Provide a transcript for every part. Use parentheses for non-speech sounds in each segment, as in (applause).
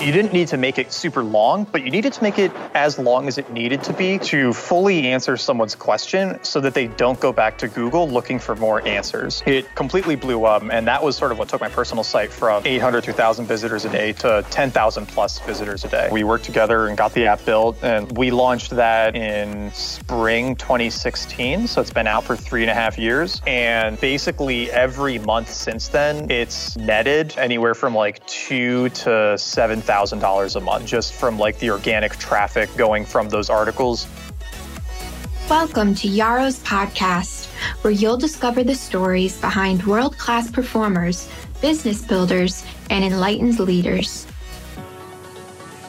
You didn't need to make it super long, but you needed to make it as long as it needed to be to fully answer someone's question so that they don't go back to Google looking for more answers. It completely blew up, and that was sort of what took my personal site from 800 to 1,000 visitors a day to 10,000 plus visitors a day. We worked together and got the app built, and we launched that in spring 2016. So it's been out for three and a half years. And basically, every month since then, it's netted anywhere from like two to seven $1,000 a month just from like the organic traffic going from those articles. Welcome to Yaro's podcast, where you'll discover the stories behind world class performers, business builders, and enlightened leaders.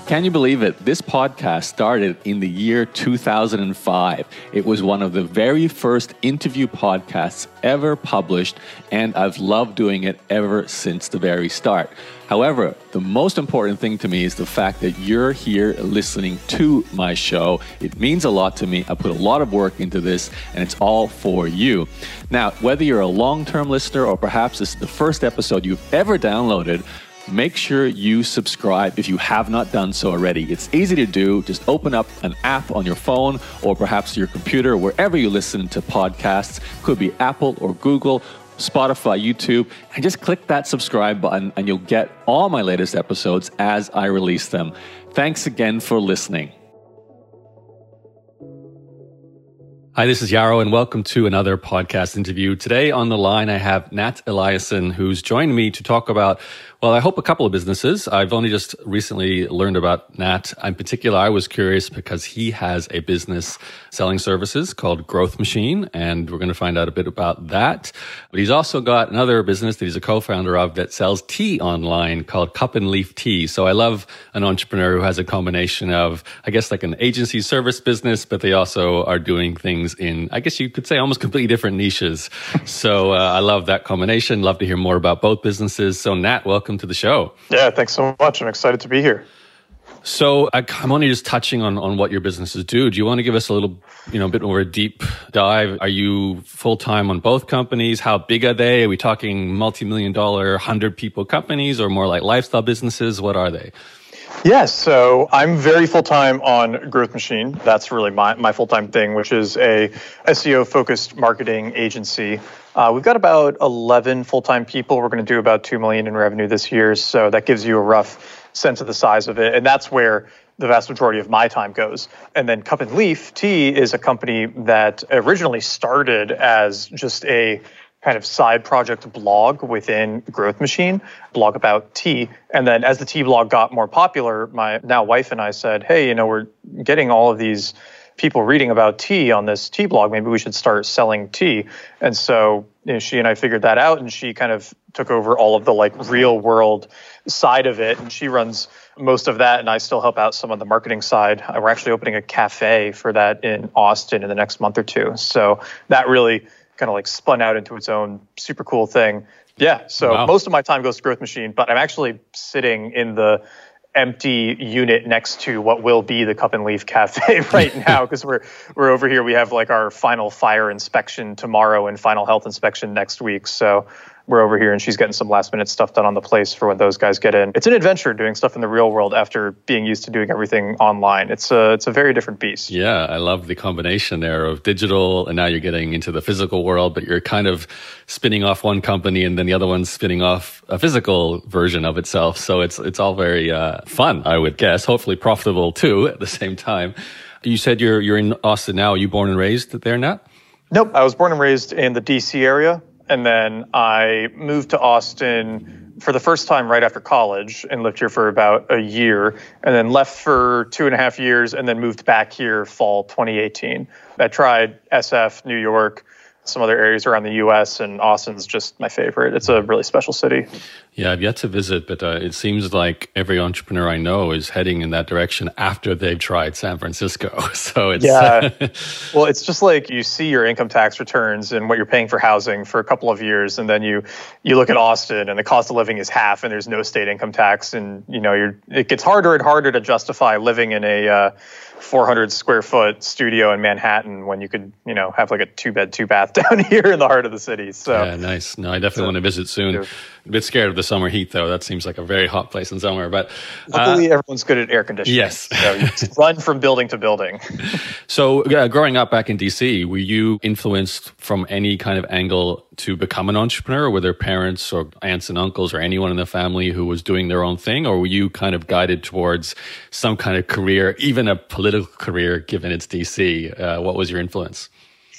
Can you believe it? This podcast started in the year 2005. It was one of the very first interview podcasts ever published, and I've loved doing it ever since the very start. However, the most important thing to me is the fact that you're here listening to my show. It means a lot to me. I put a lot of work into this, and it's all for you. Now, whether you're a long term listener or perhaps this is the first episode you've ever downloaded, make sure you subscribe if you have not done so already. It's easy to do. Just open up an app on your phone or perhaps your computer, wherever you listen to podcasts. Could be Apple or Google. Spotify, YouTube, and just click that subscribe button, and you'll get all my latest episodes as I release them. Thanks again for listening. Hi, this is Yaro, and welcome to another podcast interview. Today on the line, I have Nat Eliason, who's joined me to talk about well, I hope a couple of businesses. I've only just recently learned about Nat. In particular, I was curious because he has a business selling services called Growth Machine, and we're going to find out a bit about that. But he's also got another business that he's a co-founder of that sells tea online called Cup and Leaf Tea. So I love an entrepreneur who has a combination of, I guess, like an agency service business, but they also are doing things in, I guess you could say, almost completely different niches. so uh, I love that combination. Love to hear more about both businesses. So Nat, welcome welcome to the show. Yeah, thanks so much. I'm excited to be here. So I'm only just touching on, on what your businesses do. Do you want to give us a little, you know, a bit more a deep dive? Are you full time on both companies? How big are they? Are we talking multi-million dollar, hundred people companies or more like lifestyle businesses? What are they? Yes, so I'm very full time on Growth Machine. That's really my, my full time thing, which is a SEO focused marketing agency. Uh, we've got about 11 full time people. We're going to do about 2 million in revenue this year. So that gives you a rough sense of the size of it. And that's where the vast majority of my time goes. And then Cup and Leaf Tea is a company that originally started as just a kind of side project blog within Growth Machine, blog about tea. And then as the tea blog got more popular, my now wife and I said, hey, you know, we're getting all of these people reading about tea on this tea blog. Maybe we should start selling tea. And so you know, she and I figured that out, and she kind of took over all of the like real world side of it, and she runs most of that, and I still help out some of the marketing side. We're actually opening a cafe for that in Austin in the next month or two. So that really kind of like spun out into its own super cool thing. Yeah. So wow. most of my time goes to Growth Machine, but I'm actually sitting in the empty unit next to what will be the Cup and Leaf Cafe (laughs) right (laughs) now because we're we're over here. We have like our final fire inspection tomorrow and final health inspection next week. So we're over here and she's getting some last minute stuff done on the place for when those guys get in. It's an adventure doing stuff in the real world after being used to doing everything online. It's a it's a very different beast. Yeah, I love the combination there of digital and now you're getting into the physical world, but you're kind of spinning off one company and then the other one's spinning off a physical version of itself. So it's it's all very uh, fun, I would guess. Hopefully profitable too (laughs) at the same time. You said you're you're in Austin now. Are you born and raised there, Nat? Nope, I was born and raised in the DC area and then I moved to Austin for the first time right after college and lived here for about a year, and then left for two and a half years, and then moved back here fall 2018. I tried SF, New York, some other areas around the U.S. and Austin's just my favorite. It's a really special city. Yeah, I've yet to visit, but uh, it seems like every entrepreneur I know is heading in that direction after they've tried San Francisco. (laughs) So it's yeah. (laughs) well, it's just like you see your income tax returns and what you're paying for housing for a couple of years, and then you you look at Austin and the cost of living is half, and there's no state income tax, and you know you're it gets harder and harder to justify living in a uh, 400 square foot studio in Manhattan when you could, you know, have like a two bed, two bath (laughs) down here in the heart of the city. So yeah, nice. No, I definitely so, want to visit soon. A bit scared of the summer heat, though. That seems like a very hot place in summer. But luckily, uh, everyone's good at air conditioning. Yes, (laughs) so run from building to building. (laughs) so, uh, growing up back in DC, were you influenced from any kind of angle to become an entrepreneur? Were there parents or aunts and uncles or anyone in the family who was doing their own thing, or were you kind of guided towards some kind of career, even a political career, given it's DC? Uh, what was your influence?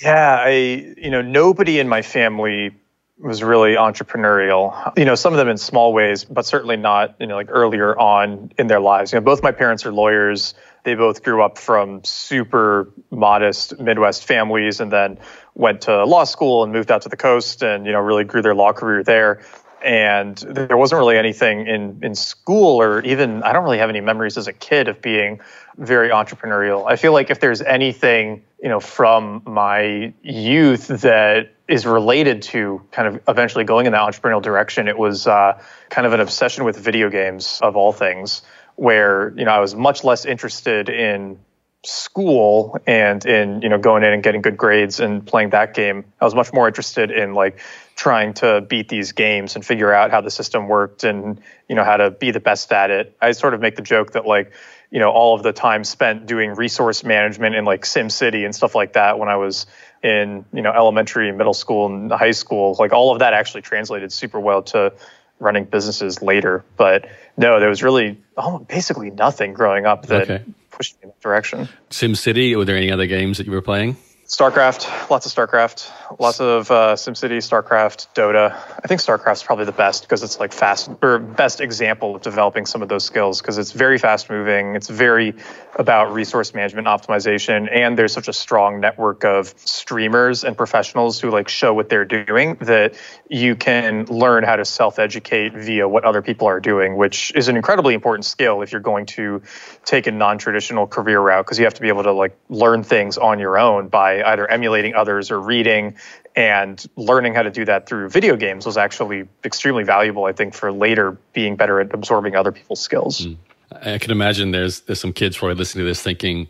Yeah, I you know nobody in my family was really entrepreneurial. You know, some of them in small ways, but certainly not, you know, like earlier on in their lives. You know, both my parents are lawyers. They both grew up from super modest Midwest families and then went to law school and moved out to the coast and, you know, really grew their law career there. And there wasn't really anything in, in school or even, I don't really have any memories as a kid of being very entrepreneurial. I feel like if there's anything, you know, from my youth that is related to kind of eventually going in that entrepreneurial direction, it was uh, kind of an obsession with video games of all things, where you know I was much less interested in school and in you know going in and getting good grades and playing that game. I was much more interested in like trying to beat these games and figure out how the system worked and you know how to be the best at it. I sort of make the joke that like you know all of the time spent doing resource management in like sim city and stuff like that when i was in you know elementary middle school and high school. Like all of that actually translated super well to running businesses later. But no there was really oh, basically nothing growing up that okay. pushed me in that direction. Sim city were there any other games that you were playing StarCraft, lots of StarCraft, lots of uh, SimCity, StarCraft, Dota. I think StarCraft's probably the best because it's like fast or best example of developing some of those skills because it's very fast moving. It's very about resource management optimization, and there's such a strong network of streamers and professionals who like show what they're doing that you can learn how to self-educate via what other people are doing, which is an incredibly important skill if you're going to take a non-traditional career route because you have to be able to like learn things on your own by either emulating others or reading and learning how to do that through video games was actually extremely valuable i think for later being better at absorbing other people's skills mm. i can imagine there's there's some kids probably listening to this thinking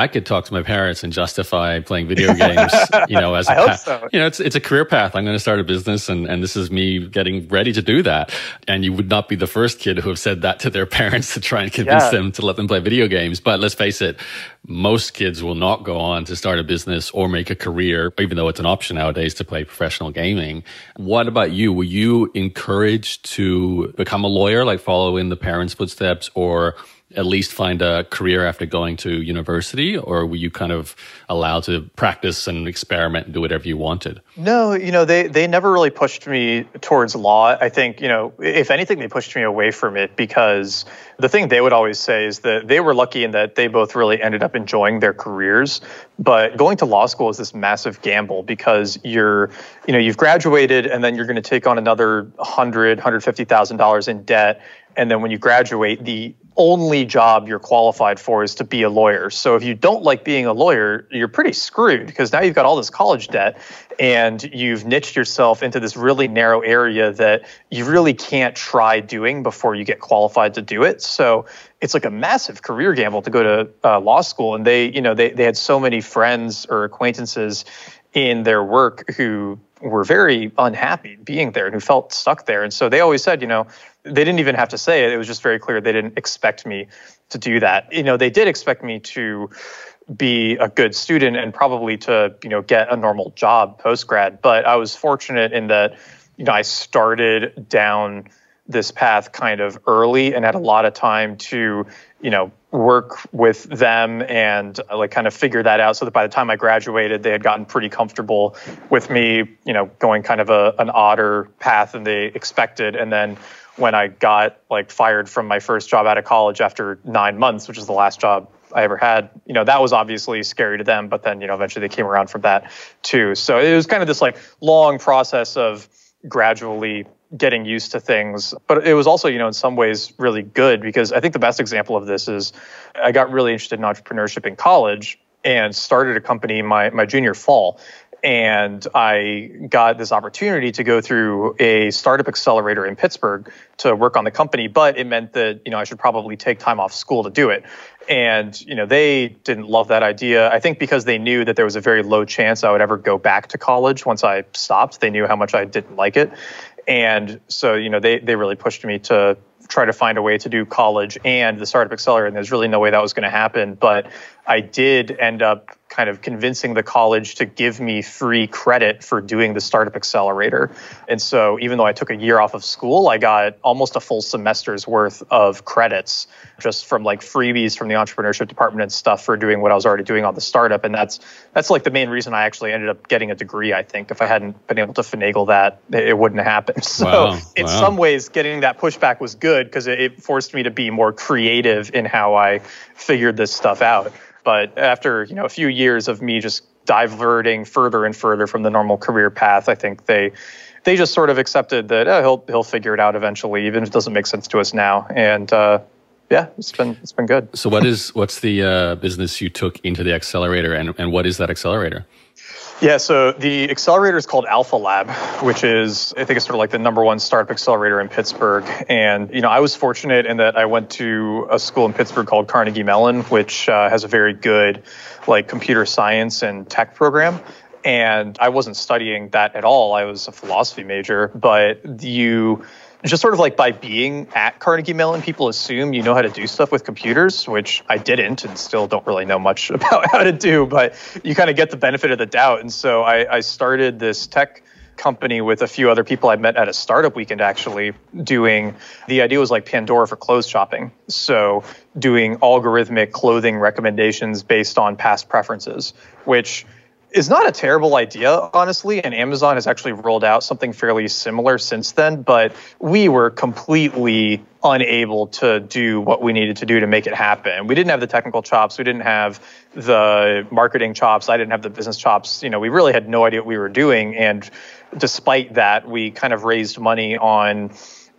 I could talk to my parents and justify playing video (laughs) games, you know, as a path. So. You know, it's it's a career path. I'm going to start a business and, and this is me getting ready to do that. And you would not be the first kid who have said that to their (laughs) parents to try and convince yeah. them to let them play video games. But let's face it, most kids will not go on to start a business or make a career, even though it's an option nowadays to play professional gaming. What about you? Were you encouraged to become a lawyer, like follow in the parents' footsteps or at least find a career after going to university, or were you kind of allowed to practice and experiment and do whatever you wanted? No, you know, they they never really pushed me towards law. I think, you know, if anything, they pushed me away from it because the thing they would always say is that they were lucky in that they both really ended up enjoying their careers. But going to law school is this massive gamble because you're, you know, you've graduated and then you're going to take on another hundred, hundred fifty thousand dollars in debt and then when you graduate the only job you're qualified for is to be a lawyer. So if you don't like being a lawyer, you're pretty screwed because now you've got all this college debt and you've niched yourself into this really narrow area that you really can't try doing before you get qualified to do it. So it's like a massive career gamble to go to uh, law school. And they, you know, they, they had so many friends or acquaintances in their work who were very unhappy being there and who felt stuck there. And so they always said, you know, they didn't even have to say it. It was just very clear they didn't expect me to do that. You know, they did expect me to be a good student and probably to, you know, get a normal job post grad. But I was fortunate in that, you know, I started down this path kind of early and had a lot of time to, you know, work with them and uh, like kind of figure that out so that by the time I graduated, they had gotten pretty comfortable with me, you know, going kind of a, an odder path than they expected. And then when I got like fired from my first job out of college after nine months, which is the last job I ever had, you know, that was obviously scary to them. But then, you know, eventually they came around from that too. So it was kind of this like long process of gradually getting used to things. But it was also, you know, in some ways really good because I think the best example of this is I got really interested in entrepreneurship in college and started a company my, my junior fall and I got this opportunity to go through a startup accelerator in Pittsburgh to work on the company, but it meant that you know I should probably take time off school to do it. And you know they didn't love that idea. I think because they knew that there was a very low chance I would ever go back to college once I stopped. They knew how much I didn't like it. And so, you know, they, they really pushed me to try to find a way to do college and the startup accelerator. And there's really no way that was going to happen. But I did end up kind of convincing the college to give me free credit for doing the startup accelerator. And so even though I took a year off of school, I got almost a full semester's worth of credits just from like freebies from the entrepreneurship department and stuff for doing what I was already doing on the startup. And that's that's like the main reason I actually ended up getting a degree, I think. If I hadn't been able to finagle that, it wouldn't have happened. (laughs) So wow. in wow. some ways getting that pushback was good because it forced me to be more creative in how I figured this stuff out. But after you know a few years of me just diverting further and further from the normal career path, I think they they just sort of accepted that oh, he'll he'll figure it out eventually, even if it doesn't make sense to us now. And uh, yeah, it's been it's been good. So what is what's the uh, business you took into the accelerator, and and what is that accelerator? Yeah, so the accelerator is called Alpha Lab, which is I think it's sort of like the number one startup accelerator in Pittsburgh. And you know, I was fortunate in that I went to a school in Pittsburgh called Carnegie Mellon, which uh, has a very good like computer science and tech program. And I wasn't studying that at all. I was a philosophy major, but you just sort of like by being at Carnegie Mellon, people assume you know how to do stuff with computers, which I didn't and still don't really know much (laughs) about how to do, but you kind of get the benefit of the doubt. And so I, I started this tech company with a few other people I met at a startup weekend actually doing the idea was like Pandora for clothes shopping. So doing algorithmic clothing recommendations based on past preferences, which is not a terrible idea, honestly. And Amazon has actually rolled out something fairly similar since then, but we were completely unable to do what we needed to do to make it happen. We didn't have the technical chops, we didn't have the marketing chops, I didn't have the business chops. You know, we really had no idea what we were doing. And despite that, we kind of raised money on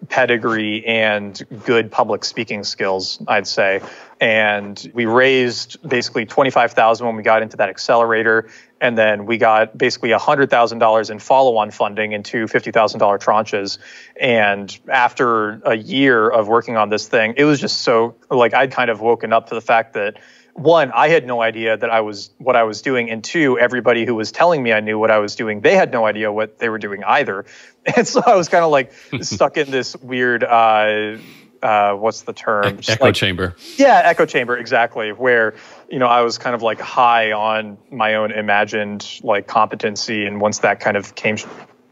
pedigree and good public speaking skills, I'd say. And we raised basically 25,000 when we got into that accelerator and then we got basically $100,000 in follow-on funding into $50,000 tranches. And after a year of working on this thing, it was just so like I'd kind of woken up to the fact that one, I had no idea that I was what I was doing, and two, everybody who was telling me I knew what I was doing, they had no idea what they were doing either. (laughs) And so I was kind of like (laughs) stuck in this weird uh, uh, what's the term? E- echo like, chamber. Yeah, echo chamber, exactly. Where you know I was kind of like high on my own imagined like competency, and once that kind of came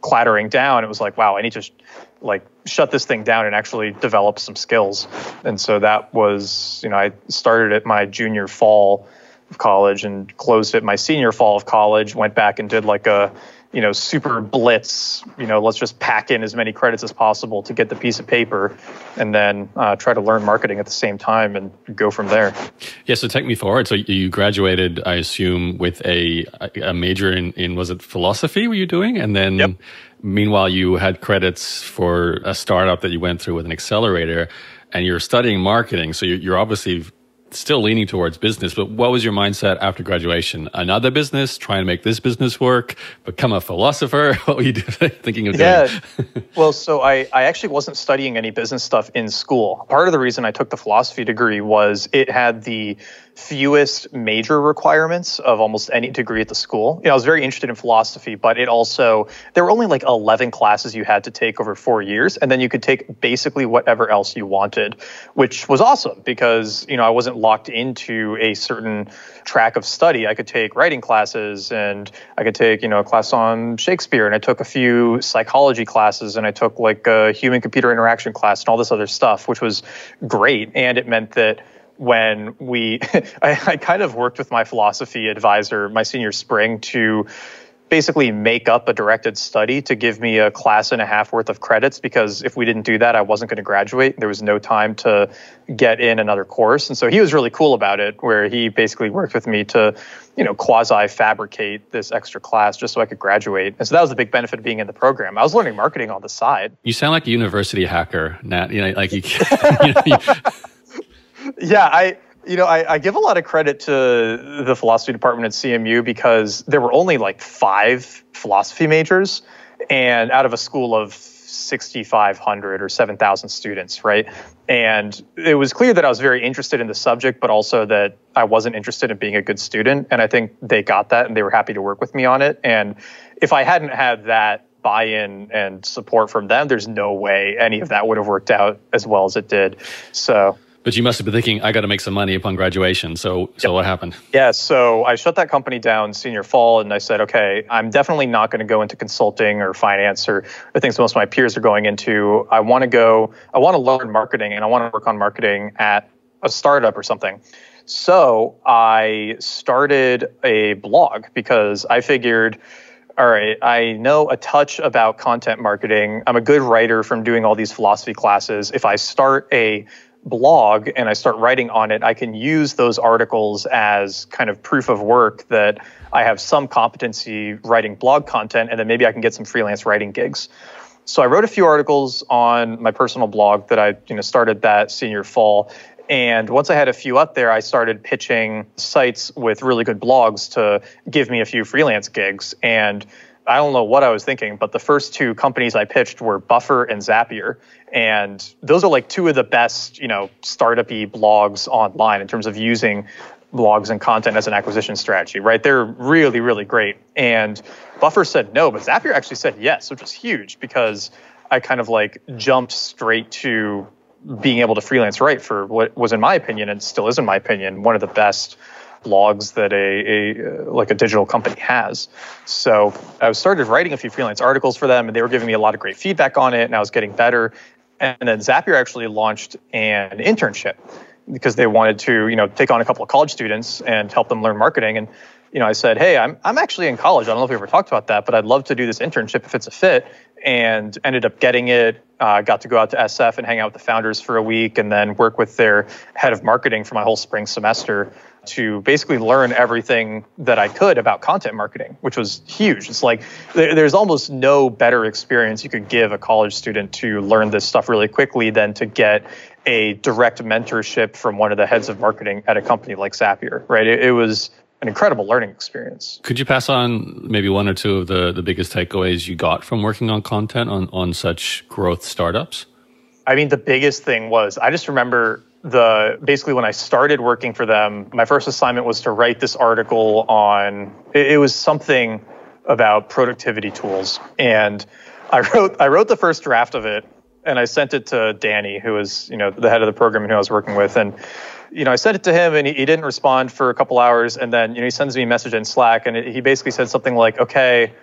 clattering down, it was like, wow, I need to sh- like shut this thing down and actually develop some skills. And so that was, you know, I started at my junior fall of college and closed at my senior fall of college. Went back and did like a you know, super blitz, you know, let's just pack in as many credits as possible to get the piece of paper and then uh, try to learn marketing at the same time and go from there. Yeah, so take me forward. So you graduated, I assume, with a, a major in, in, was it philosophy were you doing? And then yep. meanwhile, you had credits for a startup that you went through with an accelerator and you're studying marketing. So you're, you're obviously still leaning towards business, but what was your mindset after graduation? Another business, trying to make this business work, become a philosopher? (laughs) What were you (laughs) thinking of yeah. well, so I, I actually wasn't studying any business stuff in school. Part of the reason I took the philosophy degree was it had the fewest major requirements of almost any degree at the school. You know, I was very interested in philosophy, but it also there were only like 11 classes you had to take over 4 years and then you could take basically whatever else you wanted, which was awesome because, you know, I wasn't locked into a certain track of study. I could take writing classes and I could take, you know, a class on Shakespeare and I took a few psychology classes and I took like a human computer interaction class and all this other stuff, which was great and it meant that when we (laughs) I, I, kind of worked with my philosophy advisor my senior spring to basically make up a directed study to give me a class and a half worth of credits because if we didn't do that I wasn't going to graduate. There was no time to get in another course. And so he was really cool about it where he basically worked with me to you know quasi fabricate this extra class just so I could graduate. And so that was the big benefit of being in the program. I was learning marketing on the side. You sound like a university hacker Nat. You know like you, (laughs) you, know, you yeah, I you know I, I, give a lot of credit to the philosophy department at CMU because there were only like five philosophy majors, and out of a school of 6,500 or 7,000 students, right? And it was clear that I was very interested in the subject, but also that I wasn't interested in being a good student. And I think they got that and they were happy to work with me on it. And if I hadn't had that buy-in and support from them, there's no way any of that would have worked out as well as it did. So but you must have been thinking, I got to make some money upon graduation. So, so yep. what happened? Yeah, so I shut that company down senior fall, and I said, okay, I'm definitely not going to go into consulting or finance or the things most of my peers are going into. I want to go, I want to learn marketing, and I want to work on marketing at a startup or something. So I started a blog because I figured all right, I know a touch about content marketing. I'm a good writer from doing all these philosophy classes. If I start a blog and I start writing on it, I can use those articles as kind of proof of work that I have some competency writing blog content, and then maybe I can get some freelance writing gigs. So I wrote a few articles on my personal blog that I you know started that senior fall. And once I had a few up there, I started pitching sites with really good blogs to give me a few freelance gigs. And I don't know what I was thinking, but the first two companies I pitched were Buffer and Zapier. And those are like two of the best, you know, startup-y blogs online in terms of using blogs and content as an acquisition strategy, right? They're really, really great. And Buffer said no, but Zapier actually said yes, which was huge because I kind of like jumped straight to being able to freelance write for what was, in my opinion, and still is in my opinion, one of the best blogs that a, a like a digital company has. So I started writing a few freelance articles for them, and they were giving me a lot of great feedback on it, and I was getting better. And then Zapier actually launched an internship because they wanted to, you know, take on a couple of college students and help them learn marketing. And you know, I said, hey, I'm I'm actually in college. I don't know if we ever talked about that, but I'd love to do this internship if it's a fit. And ended up getting it. Uh, got to go out to SF and hang out with the founders for a week, and then work with their head of marketing for my whole spring semester to basically learn everything that I could about content marketing, which was huge. It's like there, there's almost no better experience you could give a college student to learn this stuff really quickly than to get a direct mentorship from one of the heads of marketing at a company like Zapier, right? It, it was an incredible learning experience. Could you pass on maybe one or two of the, the biggest takeaways you got from working on content on, on such growth startups? I mean, the biggest thing was I just remember the basically when I started working for them, my first assignment was to write this article on it, it was something about productivity tools. And I wrote I wrote the first draft of it and I sent it to Danny, who was, you know, the head of the program and who I was working with. And you know, I sent it to him and he, he, didn't respond for a couple hours. And then, you know, he sends me a message in Slack and it, he basically said something like, okay,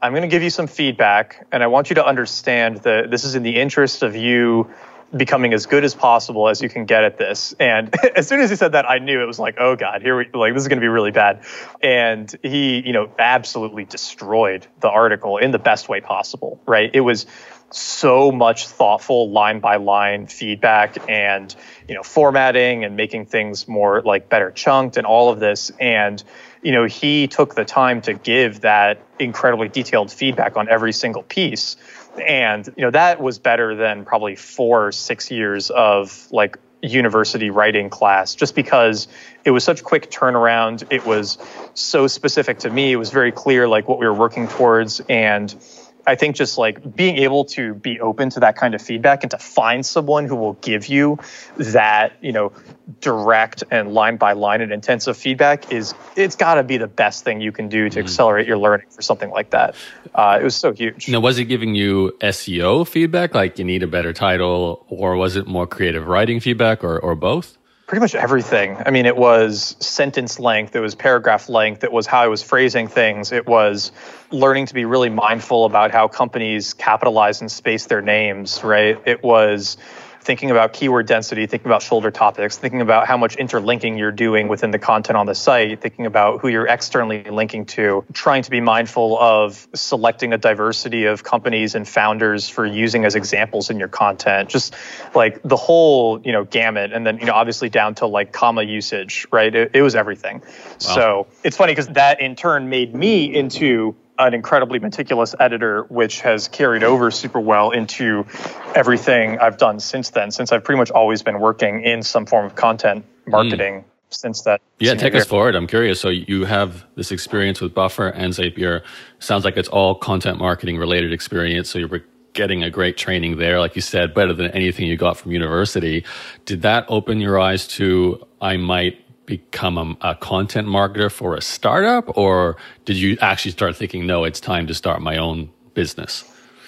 I'm going to give you some feedback and I want you to understand that this is in the interest of you becoming as good as possible as you can get at this. And (laughs) as soon as he said that, I knew it was like, oh God, here we like this is going to be really bad. And he, you know, absolutely destroyed the article in the best way possible. Right? It was so much thoughtful line by line feedback and you know formatting and making things more like better chunked and all of this and you know he took the time to give that incredibly detailed feedback on every single piece and you know that was better than probably four or six years of like university writing class just because it was such quick turnaround. It was so specific to me. It was very clear like what we were working towards. And I think just like being able to be open to that kind of feedback and to find someone who will give you that, you know, direct and line by line and intensive feedback is it's got to be the best thing you can do to mm-hmm. accelerate your learning for something like that. Uh, it was so huge. Now, was it giving you SEO feedback, like you need a better title, or was it more creative writing feedback, or or both? Pretty much everything. I mean, it was sentence length, it was paragraph length, it was how I was phrasing things, it was learning to be really mindful about how companies capitalize and space their names, right? It was thinking about keyword density, thinking about shoulder topics, thinking about how much interlinking you're doing within the content on the site, thinking about who you're externally linking to, trying to be mindful of selecting a diversity of companies and founders for using as examples in your content. Just like the whole, you know, gamut. And then, you know, obviously down to like comma usage, right? It, it was everything. Wow. So it's funny because that in turn made me into an incredibly meticulous editor, which has carried over super well into everything I've done since then, since I've pretty much always been working in some form of content marketing. Mm. Since that, yeah, take year. us forward. I'm curious. So you have this experience with Buffer and Zapier. Sounds like it's all content marketing related experience. So you're getting a great training there, like you said, better than anything you got from university. Did that open your eyes to I might become a, a, content marketer for a startup or did you actually start thinking no it's time to start my own business.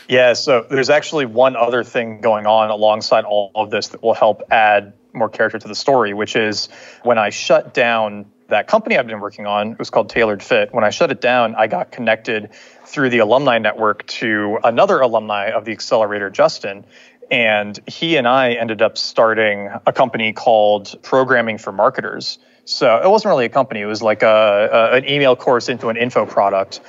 Yeah, so there's actually one other thing going on alongside all of this that will help add more character to the story, which is when I shut down that company I've been working on, it was called Tailored Fit. When I shut it down, I got connected through the alumni network to another alumni of the accelerator, Justin. And he and I ended up starting a company called Programming for Marketers. So it wasn't really a company. It was like a, a, an email course into an info product,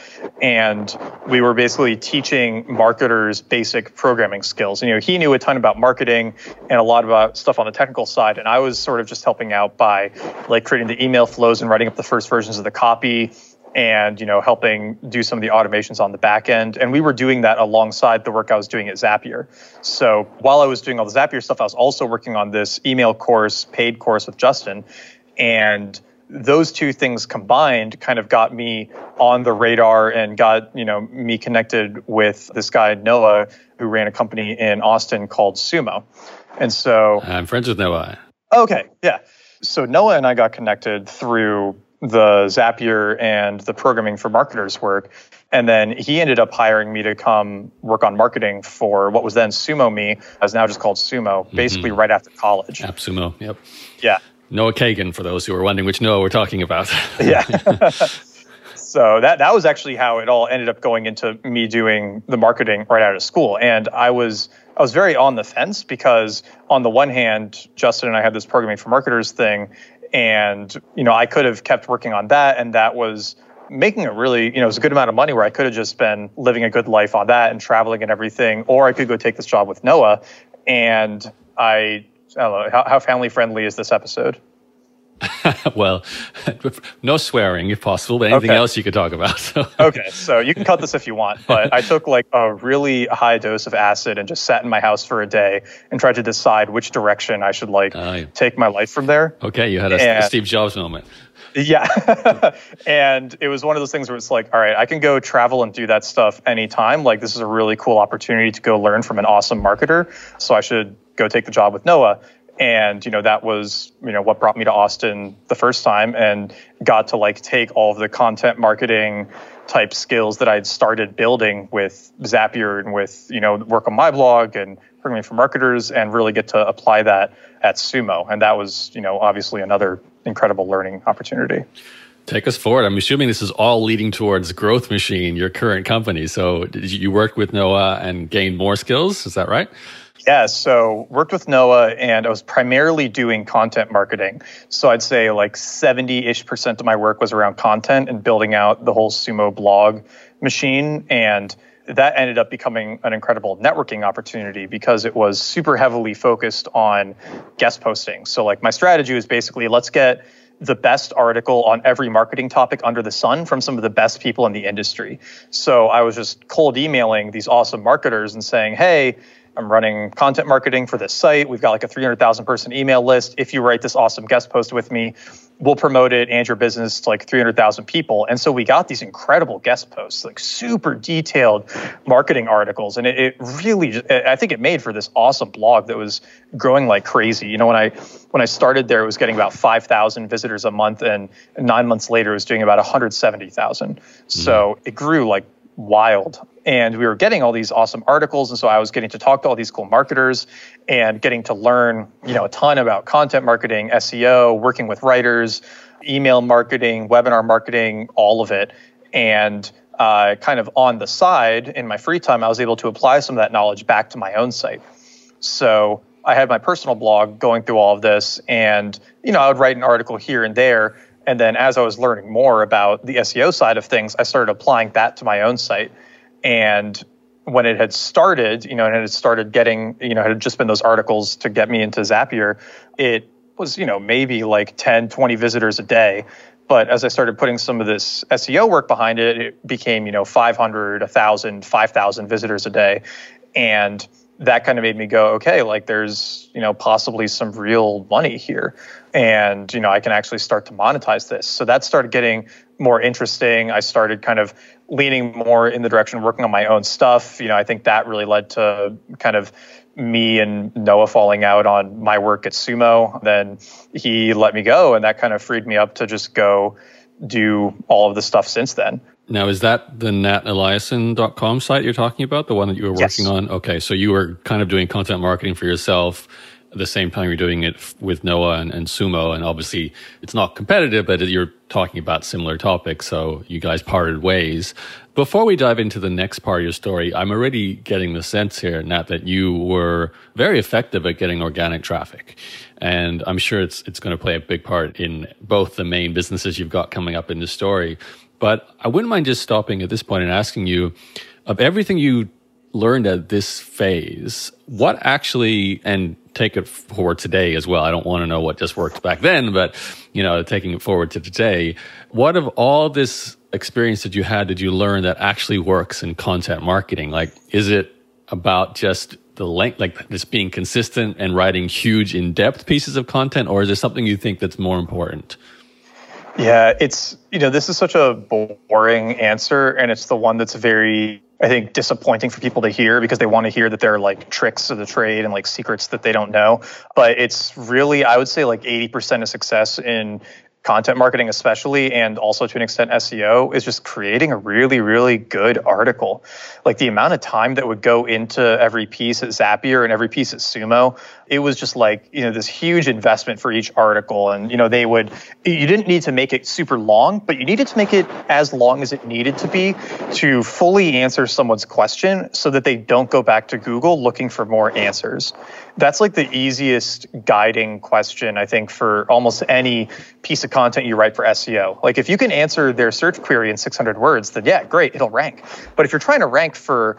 and we were basically teaching marketers basic programming skills. And, you know, he knew a ton about marketing and a lot about stuff on the technical side, and I was sort of just helping out by like creating the email flows and writing up the first versions of the copy and you know helping do some of the automations on the back end. And we were doing that alongside the work i was doing at zapier. So while i was doing all the zapier stuff i was also working on this email course paid course with justin and those two things combined kind of got me on the radar and got you know me connected with this guy Noah who ran a company in Austin called Sumo. And so I'm friends with Noah. Okay, yeah. So Noah and I got connected through the Zapier and the programming for marketers work. And then he ended up hiring me to come work on marketing for what was then Sumo Me, as now just called Sumo, basically mm-hmm. right after college. AppSumo, yep. Yeah. Noah Kagan, for those who are wondering which Noah we're talking about. (laughs) yeah. (laughs) so that that was actually how it all ended up going into me doing the marketing right out of school. And I was I was very on the fence because on the one hand, Justin and I had this programming for marketers thing, and you know I could have kept working on that, and that was making a really you know it was a good amount of money where I could have just been living a good life on that and traveling and everything, or I could go take this job with Noah, and I I don't know, how, how family friendly is this episode? (laughs) well, (laughs) no swearing if possible, but anything okay. else you could talk about. So. (laughs) okay, so you can cut this if you want, but I took like a really high dose of acid and just sat in my house for a day and tried to decide which direction I should like uh, take my life from there. Okay, you had a, and, a Steve Jobs moment. Yeah. and it was one of those things where it's like, all right, I can go travel and do that stuff anytime. Like, this is a really cool opportunity to go learn from an awesome marketer. So I should go take the job with Noah. And, you know, that was, you know, what brought me to Austin the first time and got to like take all of the content marketing type skills that I'd started building with Zapier and with, you know, work on my blog and programming for marketers and really get to apply that at Sumo. And that was, you know, obviously another incredible learning opportunity. Take us forward. I'm assuming this is all leading towards Growth Machine, your current company. So, you work with Noah and gain more skills? Is that right? Yeah, so worked with Noah and I was primarily doing content marketing. So I'd say like 70 ish percent of my work was around content and building out the whole Sumo blog machine. And that ended up becoming an incredible networking opportunity because it was super heavily focused on guest posting. So, like, my strategy was basically let's get the best article on every marketing topic under the sun from some of the best people in the industry. So, I was just cold emailing these awesome marketers and saying, hey, I'm running content marketing for this site. We've got like a 300,000 person email list. If you write this awesome guest post with me, we'll promote it and your business to like 300,000 people. And so we got these incredible guest posts, like super detailed marketing articles. And it, it really, I think it made for this awesome blog that was growing like crazy. You know, when I, when I started there, it was getting about 5,000 visitors a month. And nine months later, it was doing about 170,000. Mm-hmm. So it grew like wild. And we were getting all these awesome articles. And so I was getting to talk to all these cool marketers and getting to learn, you know, a ton about content marketing, SEO, working with writers, email marketing, webinar marketing, all of it. And uh, kind of on the side in my free time, I was able to apply some of that knowledge back to my own site. So I had my personal blog going through all of this, and you know, I would write an article here and there, and then as I was learning more about the SEO side of things, I started applying that to my own site. And when it had started, you know, and it had started getting, you know, it had just been those articles to get me into Zapier, it was, you know, maybe like 10, 20 visitors a day. But as I started putting some of this SEO work behind it, it became, you know, 500, 1,000, 5,000 visitors a day. And that kind of made me go, okay, like there's, you know, possibly some real money here. And, you know, I can actually start to monetize this. So that started getting more interesting. I started kind of leaning more in the direction of working on my own stuff. You know, I think that really led to kind of me and Noah falling out on my work at Sumo. Then he let me go, and that kind of freed me up to just go do all of the stuff since then. Now, is that the nateliason.com site you're talking about, the one that you were working yes. on? Okay, so you were kind of doing content marketing for yourself at the same time you're doing it with Noah and, and Sumo, and obviously it's not competitive, but you're talking about similar topics, so you guys parted ways. Before we dive into the next part of your story, I'm already getting the sense here, Nat, that you were very effective at getting organic traffic. And I'm sure it's it's going to play a big part in both the main businesses you've got coming up in the story. But I wouldn't mind just stopping at this point and asking you of everything you learned at this phase, what actually and take it forward today as well. I don't want to know what just worked back then, but you know, taking it forward to today, what of all this experience that you had did you learn that actually works in content marketing? Like, is it about just the length, like just being consistent and writing huge, in-depth pieces of content, or is there something you think that's more important? Yeah, it's you know, this is such a boring answer, and it's the one that's very I think disappointing for people to hear because they want to hear that there are like tricks of the trade and like secrets that they don't know. But it's really, I would say, like 80% of success in content marketing especially and also to an extent SEO is just creating a really really good article. Like the amount of time that would go into every piece at Zapier and every piece at Sumo, it was just like, you know, this huge investment for each article and you know they would you didn't need to make it super long, but you needed to make it as long as it needed to be to fully answer someone's question so that they don't go back to Google looking for more answers. That's like the easiest guiding question I think for almost any piece of content you write for SEO. Like if you can answer their search query in 600 words, then yeah, great, it'll rank. But if you're trying to rank for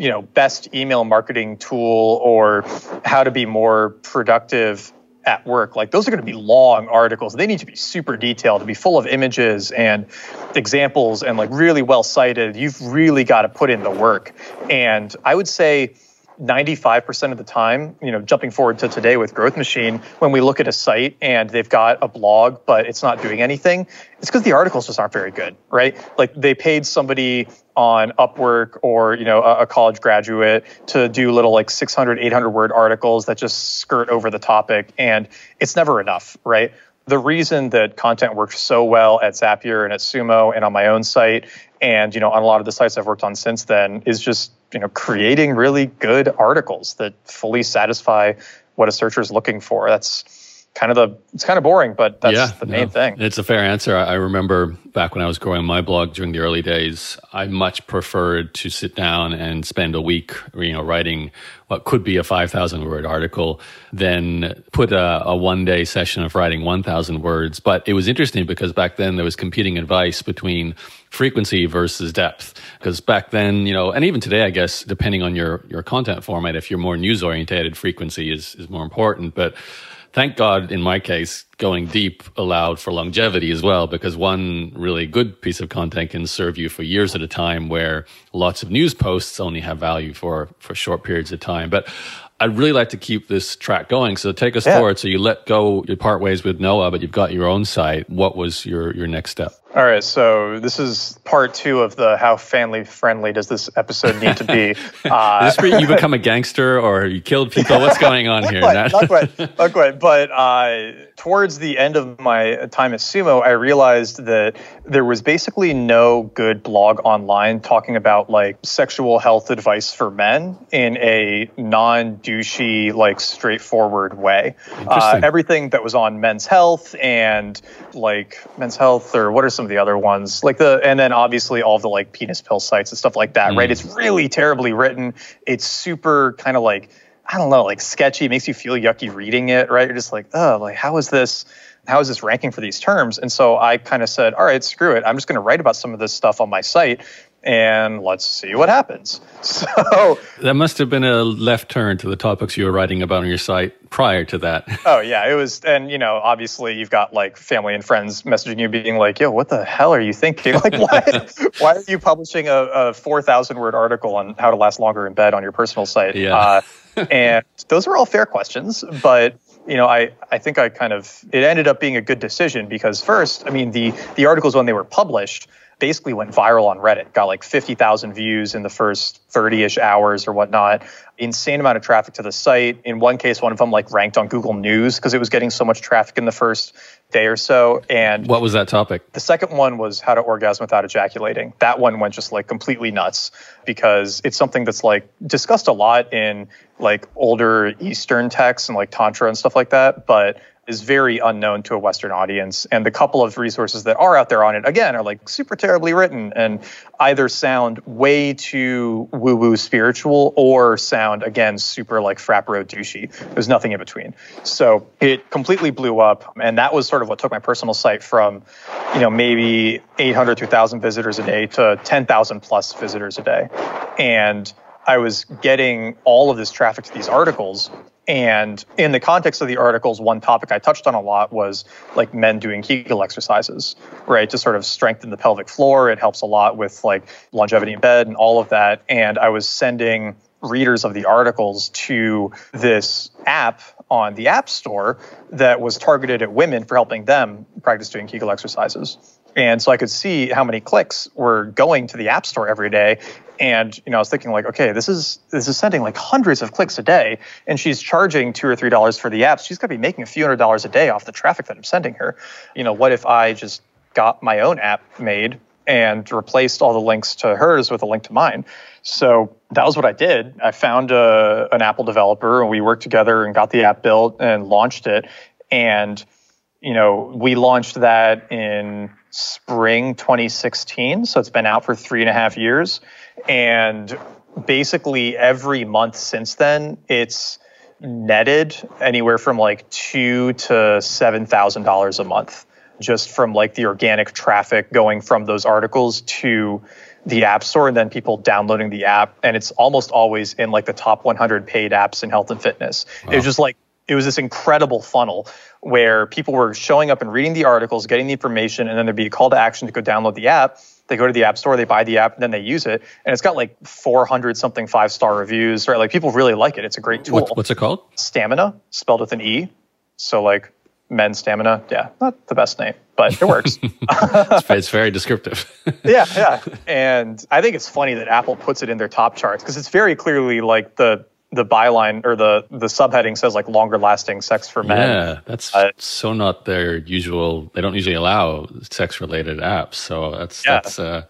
you know best email marketing tool or how to be more productive at work. Like those are going to be long articles. They need to be super detailed to be full of images and examples and like really well cited. You've really got to put in the work. And i would say 95% of the time, you know, jumping forward to today with Growth Machine, when we look at a site and they've got a blog, but it's not doing anything, it's because the articles just aren't very good, right? Like they paid somebody on Upwork or, you know, a, a college graduate to do little like 600, 800 word articles that just skirt over the topic. And it's never enough, right? the reason that content works so well at Zapier and at Sumo and on my own site and you know on a lot of the sites I've worked on since then is just you know creating really good articles that fully satisfy what a searcher is looking for. That's kind of the it's kind of boring, but that's yeah, the main no, thing. It's a fair answer. I remember back when I was growing my blog during the early days, I much preferred to sit down and spend a week, you know, writing what could be a 5,000 word article than put a, a one day session of writing 1,000 words. But it was interesting because back then there was competing advice between frequency versus depth. Because back then, you know, and even today, I guess, depending on your, your content format, if you're more news oriented frequency is, is more important. But thank God, in my case, going deep allowed for longevity as well, because one really good piece of content can serve you for years at a time, where lots of news posts only have value for for short periods of time. But I'd really like to keep this track going. So take us yeah. forward. So you let go, you part ways with Noah, but you've got your own site. What was your your next step? All right, so this is part two of the how family friendly does this episode need to be? (laughs) Uh, is this you become a gangster or you killed people? What's going on (laughs) here? not, quite, not quite. But uh, towards the end of my time at Sumo, I realized that there was basically no good blog online talking about like sexual health advice for men in a non douchey, like straightforward way. Uh, everything that was on men's health and like men's health or what are some of the other ones? Like the and then obviously all the like penis pill sites and stuff like that mm. right it's really terribly written. It's super kind of like i don't know like sketchy. It makes you feel yucky reading it right? You're just like oh like how is this how is this ranking for these terms? And so i kind of said all right screw it. I'm just going to write about some of this stuff on my site and let's see what happens. (laughs) So that must have been a left turn to the topics you were writing about on your site prior to that. (laughs) Oh yeah, it was, and you know, obviously you've got like family and friends messaging you, being like, "Yo, what the hell are you thinking? (laughs) Like, why, why are you publishing a, a four thousand word article on how to last longer in bed on your personal site?" Yeah. Uh, and those are all fair questions, but you know, I, I think I kind of it ended up being a good decision because first, I mean, the the articles when they were published basically went viral on Reddit, got like 50,000 views in the first 30 ish hours or whatnot. Insane amount of traffic to the site. In one case, one of them like ranked on Google News because it was getting so much traffic in the first day or so. And what was that topic? The second one was how to orgasm without ejaculating. That one went just like completely nuts because it's something that's like discussed a lot in like older Eastern texts and like Tantra and stuff like that. But is very unknown to a Western audience. And the couple of resources that are out there on it, again, are like super terribly written and either sound way too woo woo spiritual or sound, again, super like frat bro douchey. There's nothing in between. So it completely blew up. And that was sort of what took my personal site from, you know, maybe 800 to 1,000 visitors a day to 10,000 plus visitors a day. And I was getting all of this traffic to these articles and in the context of the articles, one topic I touched on a lot was like men doing Kegel exercises, right? To sort of strengthen the pelvic floor. It helps a lot with like longevity in bed and all of that. And I was sending readers of the articles to this app on the App Store that was targeted at women for helping them practice doing Kegel exercises. And so I could see how many clicks were going to the App Store every day. And you know, I was thinking like, okay, this is this is sending like hundreds of clicks a day, and she's charging two or three dollars for the apps. She's to be making a few hundred dollars a day off the traffic that I'm sending her. You know, what if I just got my own app made and replaced all the links to hers with a link to mine? So that was what I did. I found a, an Apple developer, and we worked together and got the app built and launched it. And you know, we launched that in spring 2016. So it's been out for three and a half years. And basically every month since then, it's netted anywhere from like two to seven thousand dollars a month just from like the organic traffic going from those articles to the app store and then people downloading the app and it's almost always in like the top 100 paid apps in health and fitness wow. it was just like it was this incredible funnel where people were showing up and reading the articles, getting the information, and then there'd be a call to action to go download the app. They go to the app store, they buy the app, and then they use it. And it's got like 400 something five star reviews, right? Like people really like it. It's a great tool. What, what's it called? Stamina, spelled with an E. So like men's stamina. Yeah, not the best name, but it works. (laughs) it's very descriptive. (laughs) yeah, yeah. And I think it's funny that Apple puts it in their top charts because it's very clearly like the the byline or the the subheading says like longer lasting sex for men. Yeah, that's uh, so not their usual. They don't usually allow sex related apps. So that's yeah. that's uh,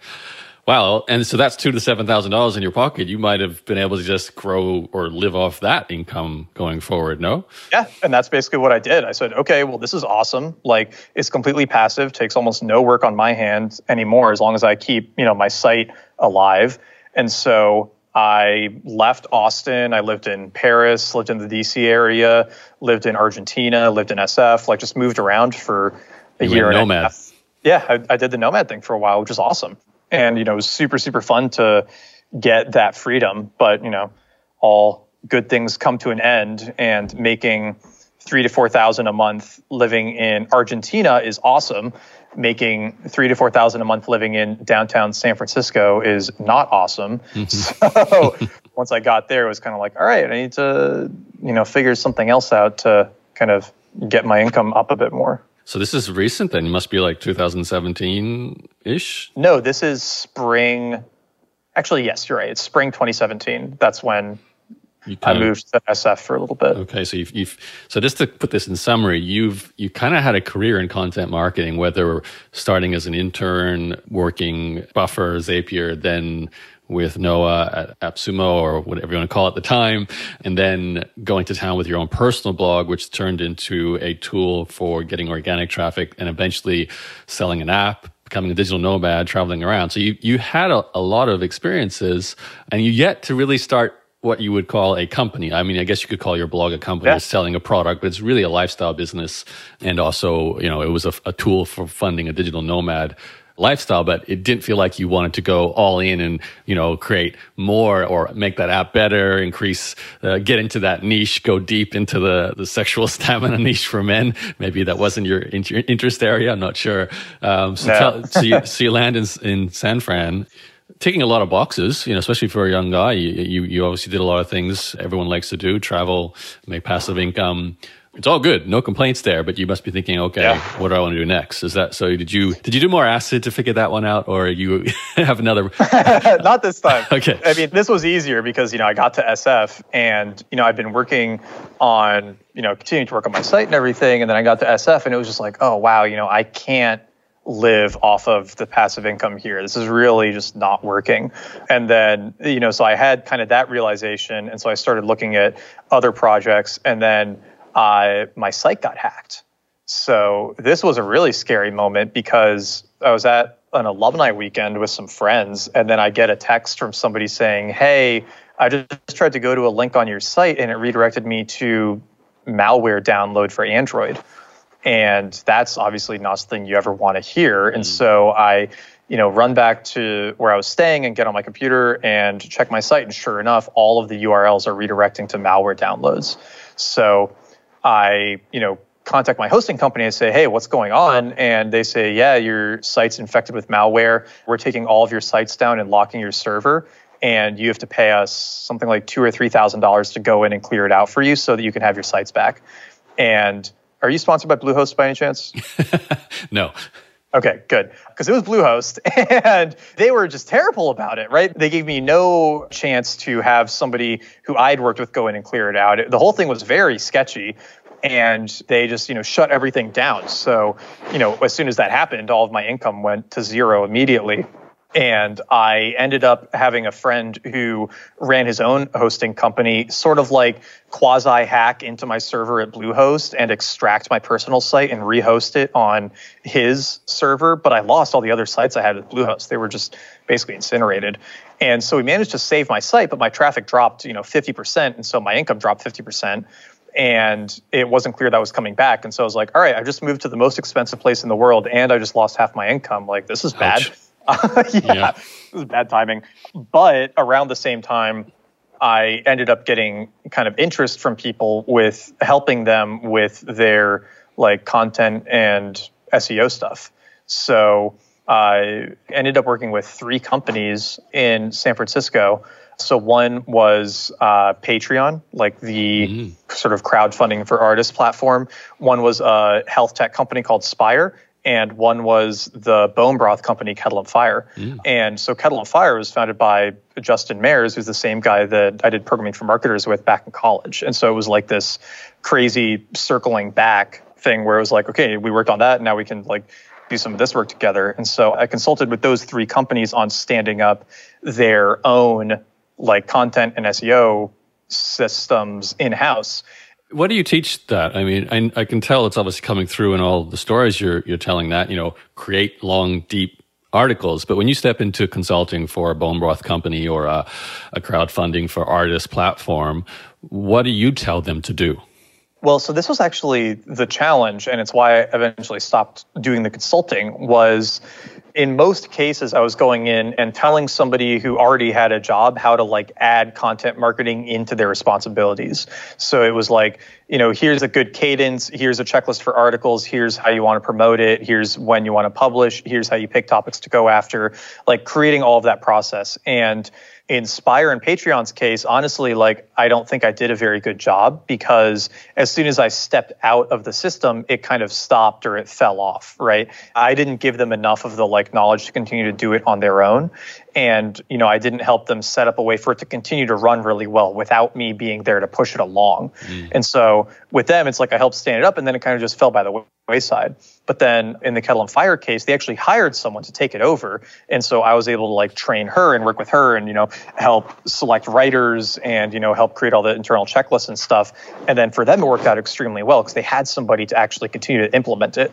wow. And so that's two to seven thousand dollars in your pocket. You might have been able to just grow or live off that income going forward. No. Yeah, and that's basically what I did. I said, okay, well, this is awesome. Like it's completely passive, takes almost no work on my hand anymore, as long as I keep you know my site alive. And so I left Austin. I lived in Paris, lived in the DC area, lived in Argentina, lived in SF, like just moved around for a you year and nomad. a half. Yeah, I, I did the nomad thing for a while, which is awesome. And, you know, it was super, super fun to get that freedom. But, you know, all good things come to an end and making three to 4,000 a month living in Argentina is awesome making three to four thousand a month living in downtown San Francisco is not awesome. Mm-hmm. (laughs) So once I got there, it was kind of like, all right, I need to you know figure something else out to kind of get my income up a bit more. So this is recent then. It must be like 2017 ish. No, this is spring. Actually, yes, you're right. It's spring 2017. That's when I moved to SF for a little bit. Okay, so you've, you've so just to put this in summary, you've you kind of had a career in content marketing, whether starting as an intern, working Buffer, Zapier, then with Noah at AppSumo or whatever you want to call it at the time, and then going to town with your own personal blog, which turned into a tool for getting organic traffic and eventually selling an app, becoming a digital nomad, traveling around. So you you had a, a lot of experiences, and you yet to really start what you would call a company. I mean, I guess you could call your blog a company yeah. selling a product, but it's really a lifestyle business. And also, you know, it was a, a, tool for funding a digital nomad lifestyle, but it didn't feel like you wanted to go all in and, you know, create more or make that app better, increase, uh, get into that niche, go deep into the, the sexual (laughs) stamina niche for men. Maybe that wasn't your, interest area. I'm not sure. Um, so, no. tell, so, you, (laughs) so you land in, in San Fran ticking a lot of boxes, you know, especially for a young guy. You, you, you obviously did a lot of things everyone likes to do: travel, make passive income. it's all good, no complaints there. But you must be thinking, okay, yeah. what do I want to do next? Is that so? Did you did you do more acid to figure that one out, or you (laughs) have another? (laughs) Not this time. (laughs) okay. I mean, this was easier because you know I got to SF, and you know I've been working on you know continuing to work on my site and everything, and then I got to SF, and it was just like, oh wow, you know I can't live off of the passive income here. This is really just not working. And then, you know, so I had kind of that realization. And so I started looking at other projects. And then uh, my site got hacked. So this was a really scary moment because I was at an alumni weekend with some friends. And then I get a text from somebody saying, Hey, I just tried to go to a link on your site and it redirected me to malware download for Android and that's obviously not something you ever want to hear. And mm. so i you know run back to where i was staying and get on my computer and check my site and sure enough all of the urls are redirecting to malware downloads. So i you know contact my hosting company and say hey what's going on? And they say yeah your site's infected with malware. We're taking all of your sites down and locking your server and you have to pay us something like two or three thousand dollars to go in and clear it out for you so that you can have your sites back. And are you sponsored by Bluehost by any chance? (laughs) no. Okay, good. Because it was Bluehost (laughs) and they were just terrible about it, right? They gave me no chance to have somebody who I'd worked with go in and clear it out. The whole thing was very sketchy and they just, you know, shut everything down. So, you know, as soon as that happened, all of my income went to zero immediately. And I ended up having a friend who ran his own hosting company, sort of like quasi hack into my server at Bluehost and extract my personal site and rehost it on his server. But I lost all the other sites I had at Bluehost. They were just basically incinerated. And so we managed to save my site, but my traffic dropped, you know, 50%. And so my income dropped 50% and it wasn't clear that was coming back. And so I was like, all right, I just moved to the most expensive place in the world and I just lost half my income. Like, this is bad. (laughs) Yeah, yeah, it was bad timing. But around the same time, I ended up getting kind of interest from people with helping them with their like content and SEO stuff. So I ended up working with three companies in San Francisco. So one was uh, Patreon, like the mm. sort of crowdfunding for artists platform. One was a health tech company called Spire, and one was the bone broth company Kettle and Fire. Mm. And so Kettle and Fire was founded by Justin Mares, who's the same guy that I did programming for marketers with back in college. And so it was like this crazy circling back thing where it was like, okay, we worked on that, and now we can like do some of this work together. And so I consulted with those three companies on standing up their own like content and SEO systems in house. What do you teach that? I mean, I, I, can tell it's obviously coming through in all the stories you're you're telling that you know create long, deep articles. But when you step into consulting for a bone broth company or a, a crowdfunding for artist platform, what do you tell them to do? Well, so this was actually the challenge, and it's why I eventually stopped doing the consulting. Was in most cases i was going in and telling somebody who already had a job how to like add content marketing into their responsibilities. So it was like you know here's a good cadence here's a checklist for articles here's how you want to promote it here's when you want to publish here's how you pick topics to go after like creating all of that process. And in Spire and Patreon's case, honestly, like I don't think I did a very good job because as soon as I stepped out of the system, it kind of stopped or it fell off, right? I didn't give them enough of the like knowledge to continue to do it on their own and you know i didn't help them set up a way for it to continue to run really well without me being there to push it along mm. and so with them it's like i helped stand it up and then it kind of just fell by the wayside. But then in the kettle and fire case they actually hired someone to take it over. And so i was able to like train her and work with her and you know help select writers and you know help create all the internal checklists and stuff. And then for them it worked out extremely well because they had somebody to actually continue to implement it.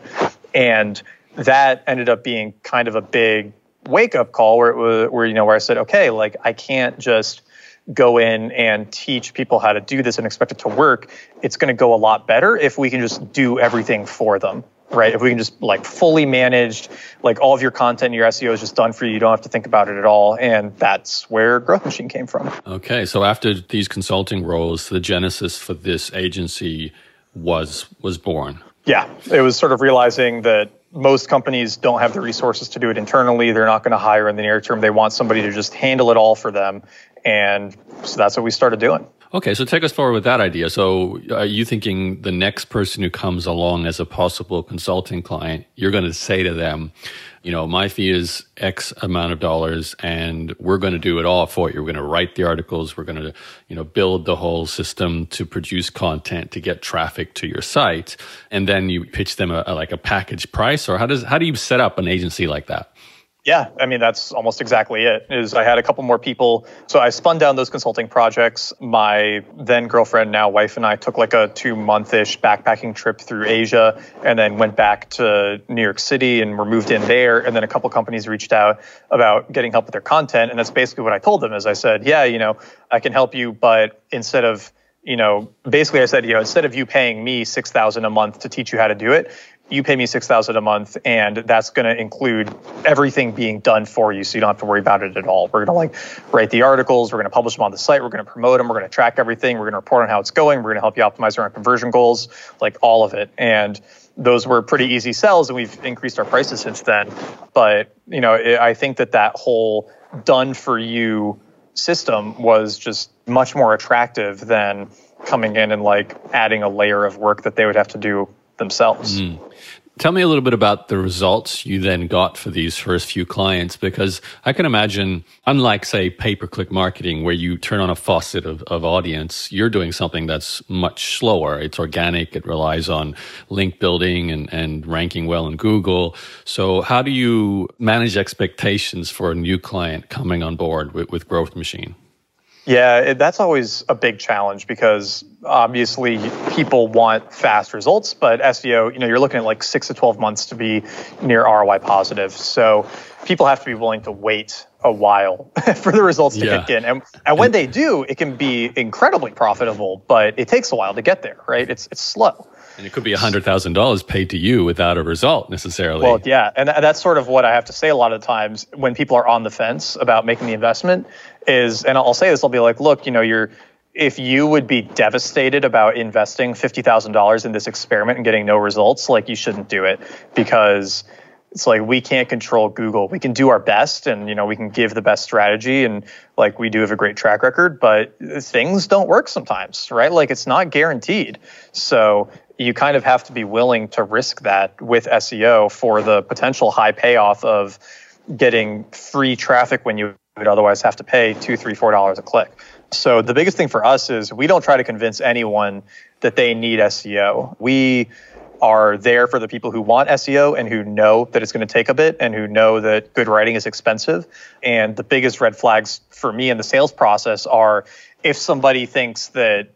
And that ended up being kind of a big wake up call where it was where you know where I said, okay, like I can't just go in and teach people how to do this and expect it to work. It's going to go a lot better if we can just do everything for them. Right. If we can just like fully managed, like all of your content, your SEO is just done for you. You don't have to think about it at all. And that's where Growth Machine came from. Okay. So after these consulting roles, the genesis for this agency was was born. Yeah. It was sort of realizing that most companies don't have the resources to do it internally. They're not going to hire in the near term. They want somebody to just handle it all for them. And so that's what we started doing. Okay, so take us forward with that idea. So, are you thinking the next person who comes along as a possible consulting client, you're going to say to them, you know, my fee is X amount of dollars and we're going to do it all for you. We're going to write the articles. We're going to, you know, build the whole system to produce content to get traffic to your site. And then you pitch them a, a like a package price or how does, how do you set up an agency like that? Yeah, I mean that's almost exactly it. Is I had a couple more people, so I spun down those consulting projects. My then girlfriend, now wife, and I took like a two month ish backpacking trip through Asia, and then went back to New York City and were moved in there. And then a couple companies reached out about getting help with their content, and that's basically what I told them. Is I said, yeah, you know, I can help you, but instead of you know, basically I said, you know, instead of you paying me six thousand a month to teach you how to do it, you pay me six thousand a month, and that's going to include everything being done for you, so you don't have to worry about it at all. We're going to like write the articles, we're going to publish them on the site, we're going to promote them, we're going to track everything, we're going to report on how it's going, we're going to help you optimize around conversion goals, like all of it. And those were pretty easy sells, and we've increased our prices since then. But you know, it, I think that that whole done for you system was just much more attractive than coming in and like adding a layer of work that they would have to do themselves. Mm. Tell me a little bit about the results you then got for these first few clients, because I can imagine, unlike, say, pay per click marketing, where you turn on a faucet of, of audience, you're doing something that's much slower. It's organic, it relies on link building and, and ranking well in Google. So, how do you manage expectations for a new client coming on board with, with Growth Machine? Yeah, it, that's always a big challenge because obviously people want fast results, but SEO, you know, you're looking at like six to 12 months to be near ROI positive. So people have to be willing to wait a while (laughs) for the results to yeah. kick in. And, and when they do, it can be incredibly profitable, but it takes a while to get there, right? It's, it's slow. And it could be $100,000 paid to you without a result necessarily. Well, yeah. And that's sort of what I have to say a lot of times when people are on the fence about making the investment is, and I'll say this, I'll be like, look, you know, you're, if you would be devastated about investing $50,000 in this experiment and getting no results, like you shouldn't do it because it's like we can't control Google. We can do our best and you know we can give the best strategy and like we do have a great track record, but things don't work sometimes, right? Like it's not guaranteed. So you kind of have to be willing to risk that with SEO for the potential high payoff of getting free traffic when you would otherwise have to pay two, three, four dollars a click. So the biggest thing for us is we don't try to convince anyone that they need SEO. We are there for the people who want SEO and who know that it's going to take a bit and who know that good writing is expensive. And the biggest red flags for me in the sales process are if somebody thinks that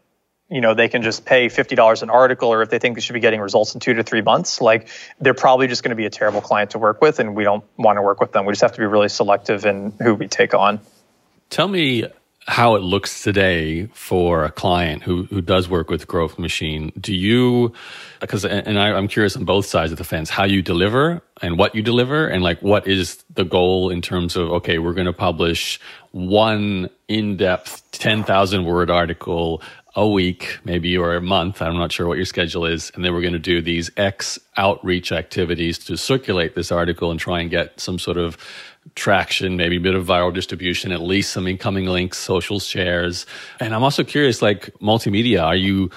you know they can just pay $50 an article or if they think they should be getting results in two to three months like they're probably just going to be a terrible client to work with and we don't want to work with them. We just have to be really selective in who we take on. Tell me how it looks today for a client who, who does work with growth machine. Do you because and I, i'm curious on both sides of the fence how you deliver and what you deliver and like what is the goal in terms of okay we're going to publish one in-depth 10,000 word article a week, maybe, or a month. I'm not sure what your schedule is. And then we're going to do these X outreach activities to circulate this article and try and get some sort of traction, maybe a bit of viral distribution, at least some incoming links, social shares. And I'm also curious, like multimedia, are you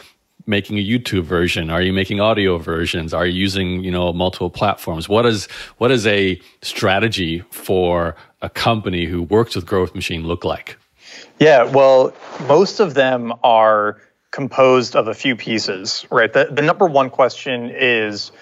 making a YouTube version? Are you making audio versions? Are you using, you know, multiple platforms? What is, what is a strategy for a company who works with Growth Machine look like? Yeah, well, most of them are composed of a few pieces, right? The, the number one question is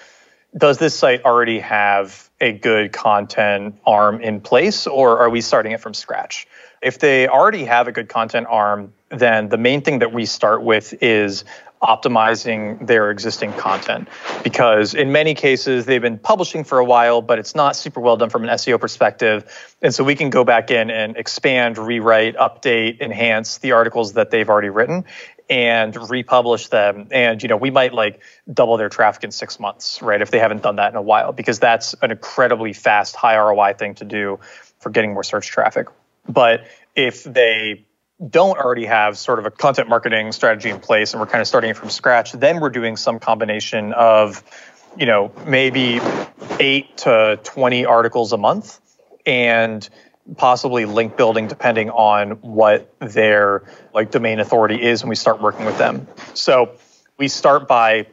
Does this site already have a good content arm in place, or are we starting it from scratch? If they already have a good content arm, then the main thing that we start with is optimizing their existing content. Because in many cases they've been publishing for a while but it's not super well done from an SEO perspective. And so we can go back in and expand rewrite update enhance the articles that they've already written and republish them. And you know we might like double their traffic in 6 months right if they haven't done that in a while because that's an incredibly fast high ROI thing to do for getting more search traffic. But if they don't already have sort of a content marketing strategy in place and we're kind of starting from scratch, then we're doing some combination of, you know, maybe eight to 20 articles a month. And possibly link building depending on what their like domain authority is when we start working with them. So we start by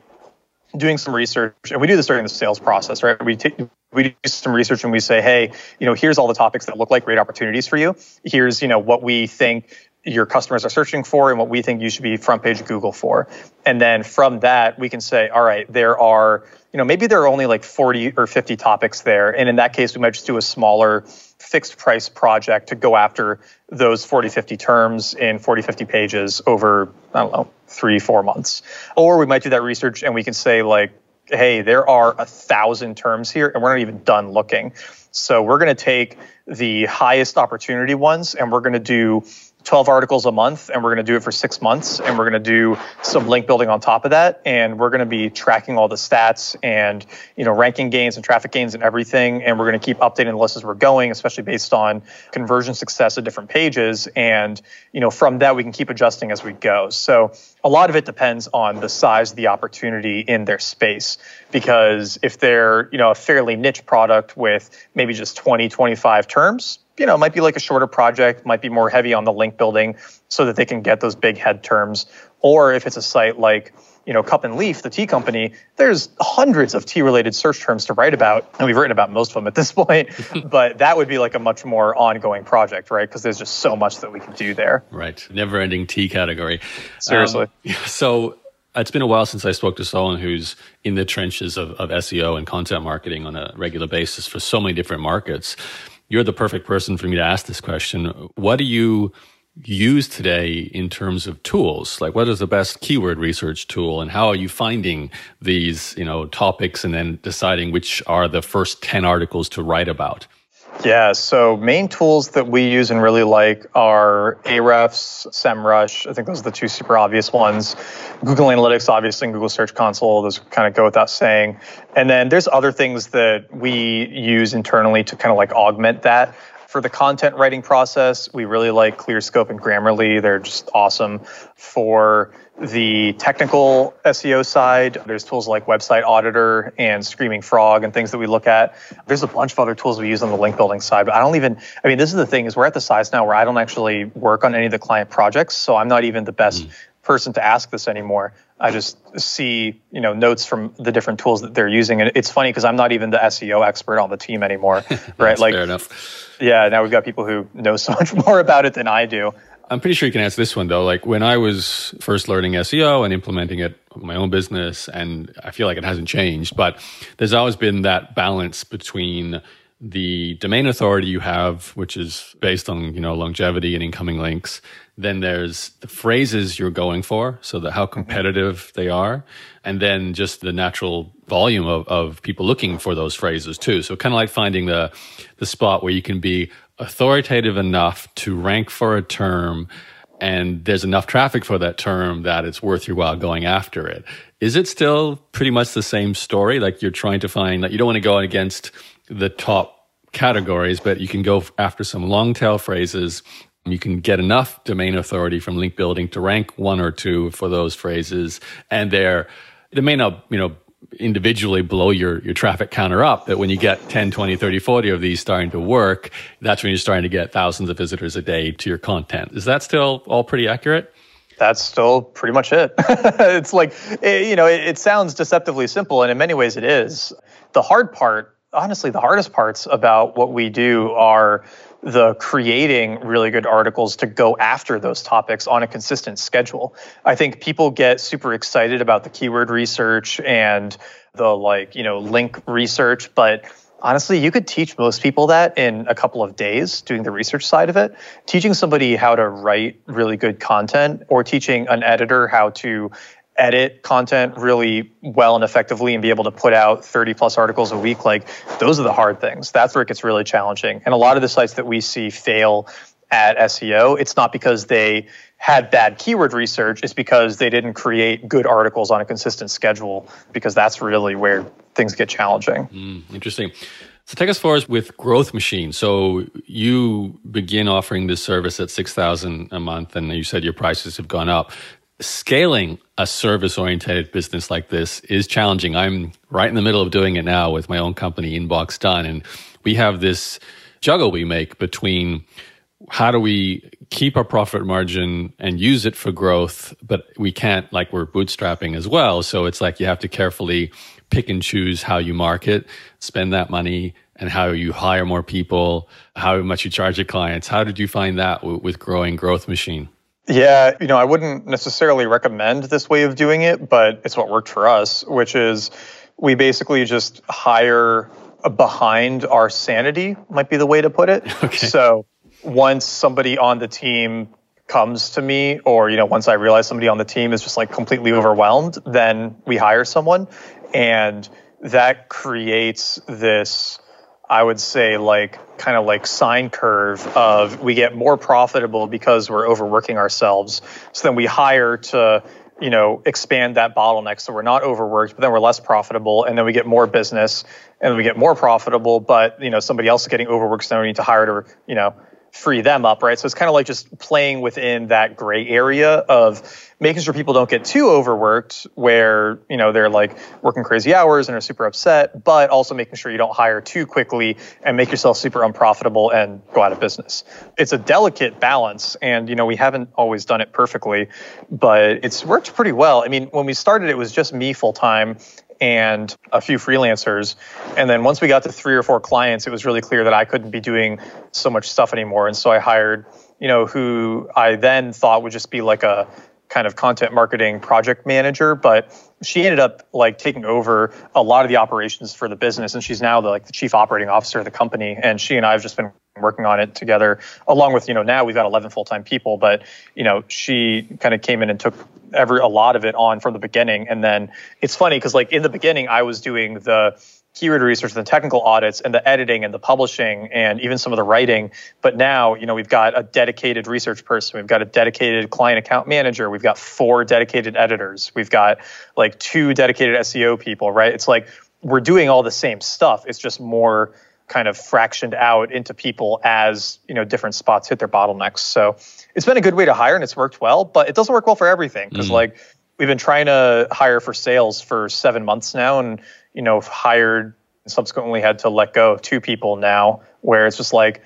doing some research and we do this during the sales process, right? We take we do some research and we say, hey, you know, here's all the topics that look like great opportunities for you. Here's, you know, what we think your customers are searching for and what we think you should be front page Google for. And then from that, we can say, all right, there are, you know, maybe there are only like 40 or 50 topics there. And in that case, we might just do a smaller fixed price project to go after those 40, 50 terms in 40, 50 pages over, I don't know, three, four months. Or we might do that research and we can say, like, hey, there are a thousand terms here and we're not even done looking. So we're going to take the highest opportunity ones and we're going to do 12 articles a month and we're going to do it for six months and we're going to do some link building on top of that and we're going to be tracking all the stats and you know ranking gains and traffic gains and everything and we're going to keep updating the list as we're going especially based on conversion success at different pages. And you know from that we can keep adjusting as we go. So a lot of it depends on the size of the opportunity in their space because if they're you know a fairly niche product with maybe just 20 25 terms you know, it might be like a shorter project, might be more heavy on the link building so that they can get those big head terms. Or if it's a site like, you know, Cup and Leaf, the tea company, there's hundreds of tea related search terms to write about. And we've written about most of them at this (laughs) point. (laughs) but that would be like a much more ongoing project, right? Because there's just so much that we can do there. Right. Never ending tea category. Seriously. Um, so it's been a while since I spoke to someone who's in the trenches of, of SEO and content marketing on a regular basis for so many different markets you're the perfect person for me to ask this question. What do you use today in terms of tools? Like what is the best keyword research tool and how are you finding these, you know, topics and then deciding which are the first 10 articles to write about? Yeah, so main tools that we use and really like are Ahrefs, SEMrush. I think those are the two super obvious ones. Google Analytics, obviously, and Google Search Console. Those kind of go without saying. And then there's other things that we use internally to kind of like augment that. For the content writing process, we really like ClearScope and Grammarly. They're just awesome. For the technical SEO side, there's tools like Website Auditor and Screaming Frog and things that we look at. There's a bunch of other tools we use on the link building side, but I don't even, I mean, this is the thing is we're at the size now where I don't actually work on any of the client projects. So I'm not even the best mm. person to ask this anymore. I just see, you know, notes from the different tools that they're using. And it's funny because I'm not even the SEO expert on the team anymore, (laughs) right? like, fair enough. Yeah, now we've got people who know so (laughs) much more about it than I do. I'm pretty sure you can answer this one though. Like when I was first learning SEO and implementing it in my own business, and I feel like it hasn't changed, but there's always been that balance between the domain authority you have, which is based on, you know, longevity and incoming links. Then there's the phrases you're going for, so that how mm-hmm. competitive they are. And then just the natural volume of, of people looking for those phrases too. So kind of like finding the, the spot where you can be authoritative enough to rank for a term and there's enough traffic for that term that it's worth your while going after it. Is it still pretty much the same story? Like you're trying to find that you don't want to go against the top categories, but you can go after some long tail phrases. You can get enough domain authority from link building to rank one or two for those phrases. And they're, they may not, you know, individually blow your, your traffic counter up that when you get 10, 20, 30, 40 of these starting to work, that's when you're starting to get thousands of visitors a day to your content. Is that still all pretty accurate? That's still pretty much it. (laughs) it's like, it, you know, it, it sounds deceptively simple, and in many ways it is. The hard part, honestly, the hardest parts about what we do are the creating really good articles to go after those topics on a consistent schedule. I think people get super excited about the keyword research and the like, you know, link research, but honestly, you could teach most people that in a couple of days doing the research side of it. Teaching somebody how to write really good content or teaching an editor how to edit content really well and effectively and be able to put out 30 plus articles a week like those are the hard things. That's where it gets really challenging. And a lot of the sites that we see fail at SEO it's not because they had bad keyword research it's because they didn't create good articles on a consistent schedule because that's really where things get challenging. Mm, interesting. So take us forward with Growth Machine. So you begin offering this service at six thousand a month, and you said your prices have gone up scaling a service oriented business like this is challenging. I'm right in the middle of doing it now with my own company, Inbox Done. And we have this juggle we make between how do we keep our profit margin and use it for growth, but we can't like we're bootstrapping as well. So it's like you have to carefully pick and choose how you market, spend that money, and how you hire more people, how much you charge your clients. How did you find that with growing Growth Machine? Yeah, you know, I wouldn't necessarily recommend this way of doing it, but it's what worked for us, which is we basically just hire behind our sanity, might be the way to put it. (laughs) Okay. So once somebody on the team comes to me or you know once i realize somebody on the team is just like completely overwhelmed then we hire someone and that creates this i would say like kind of like sine curve of we get more profitable because we're overworking ourselves. So then we hire to you know expand that bottleneck. So we're not overworked but then we're less profitable and then we get more business and we get more profitable but you know somebody else is getting overworked so we need to hire to you know free them up, right? So it's kind of like just playing within that gray area of making sure people don't get too overworked where, you know, they're like working crazy hours and are super upset, but also making sure you don't hire too quickly and make yourself super unprofitable and go out of business. It's a delicate balance and, you know, we haven't always done it perfectly, but it's worked pretty well. I mean, when we started, it was just me full time and a few freelancers. And then once we got to three or four clients, it was really clear that I couldn't be doing so much stuff anymore. And so I hired, you know, who I then thought would just be like a kind of content marketing project manager, but she ended up like taking over a lot of the operations for the business and she's now the, like the chief operating officer of the company and she and I have just been working on it together along with you know now we've got 11 full-time people but you know she kind of came in and took every a lot of it on from the beginning. And then it's funny because like in the beginning i was doing the keyword research the technical audits and the editing and the publishing and even some of the writing. But now you know we've got a dedicated research person. We've got a dedicated client account manager. We've got four dedicated editors. We've got like two dedicated seo people right? It's like we're doing all the same stuff. It's just more kind of fractioned out into people as you know different spots hit their bottlenecks. So it's been a good way to hire and it's worked well, but it doesn't work well for everything because mm-hmm. like we've been trying to hire for sales for seven months now, and you know hired and subsequently had to let go of two people now, where it's just like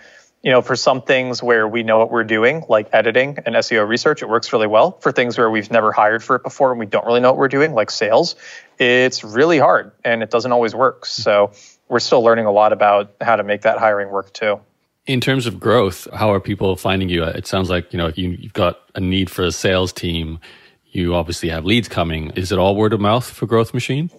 you know, for some things where we know what we're doing, like editing and SEO research, it works really well. For things where we've never hired for it before and we don't really know what we're doing, like sales, it's really hard and it doesn't always work. So we're still learning a lot about how to make that hiring work too. In terms of growth, how are people finding you? It sounds like you know you, have got a need for a sales team. You obviously have leads coming. Is it all word of mouth for Growth Machine?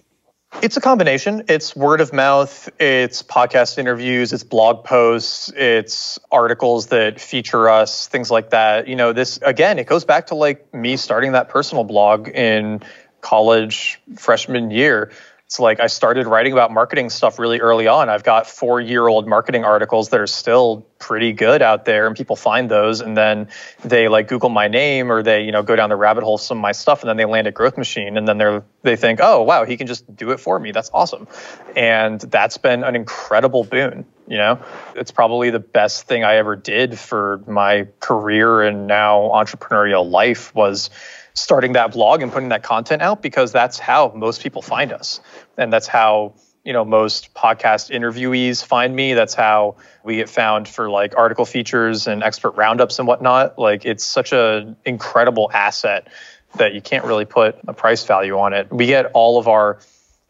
It's a combination. It's word of mouth, it's podcast interviews, it's blog posts, it's articles that feature us, things like that. You know, this again, it goes back to like me starting that personal blog in college freshman year it's like I started writing about marketing stuff really early on. I've got four year old marketing articles that are still pretty good out there and people find those and then they like Google my name or they, you know, go down the rabbit hole some of my stuff and then they land at Growth Machine and then they're they think, oh wow, he can just do it for me. That's awesome. And that's been an incredible boon. You know, it's probably the best thing I ever did for my career and now entrepreneurial life was starting that blog and putting that content out because that's how most people find us. And that's how you know most podcast interviewees find me. That's how we get found for like article features and expert roundups and whatnot. Like it's such an incredible asset that you can't really put a price value on it. We get all of our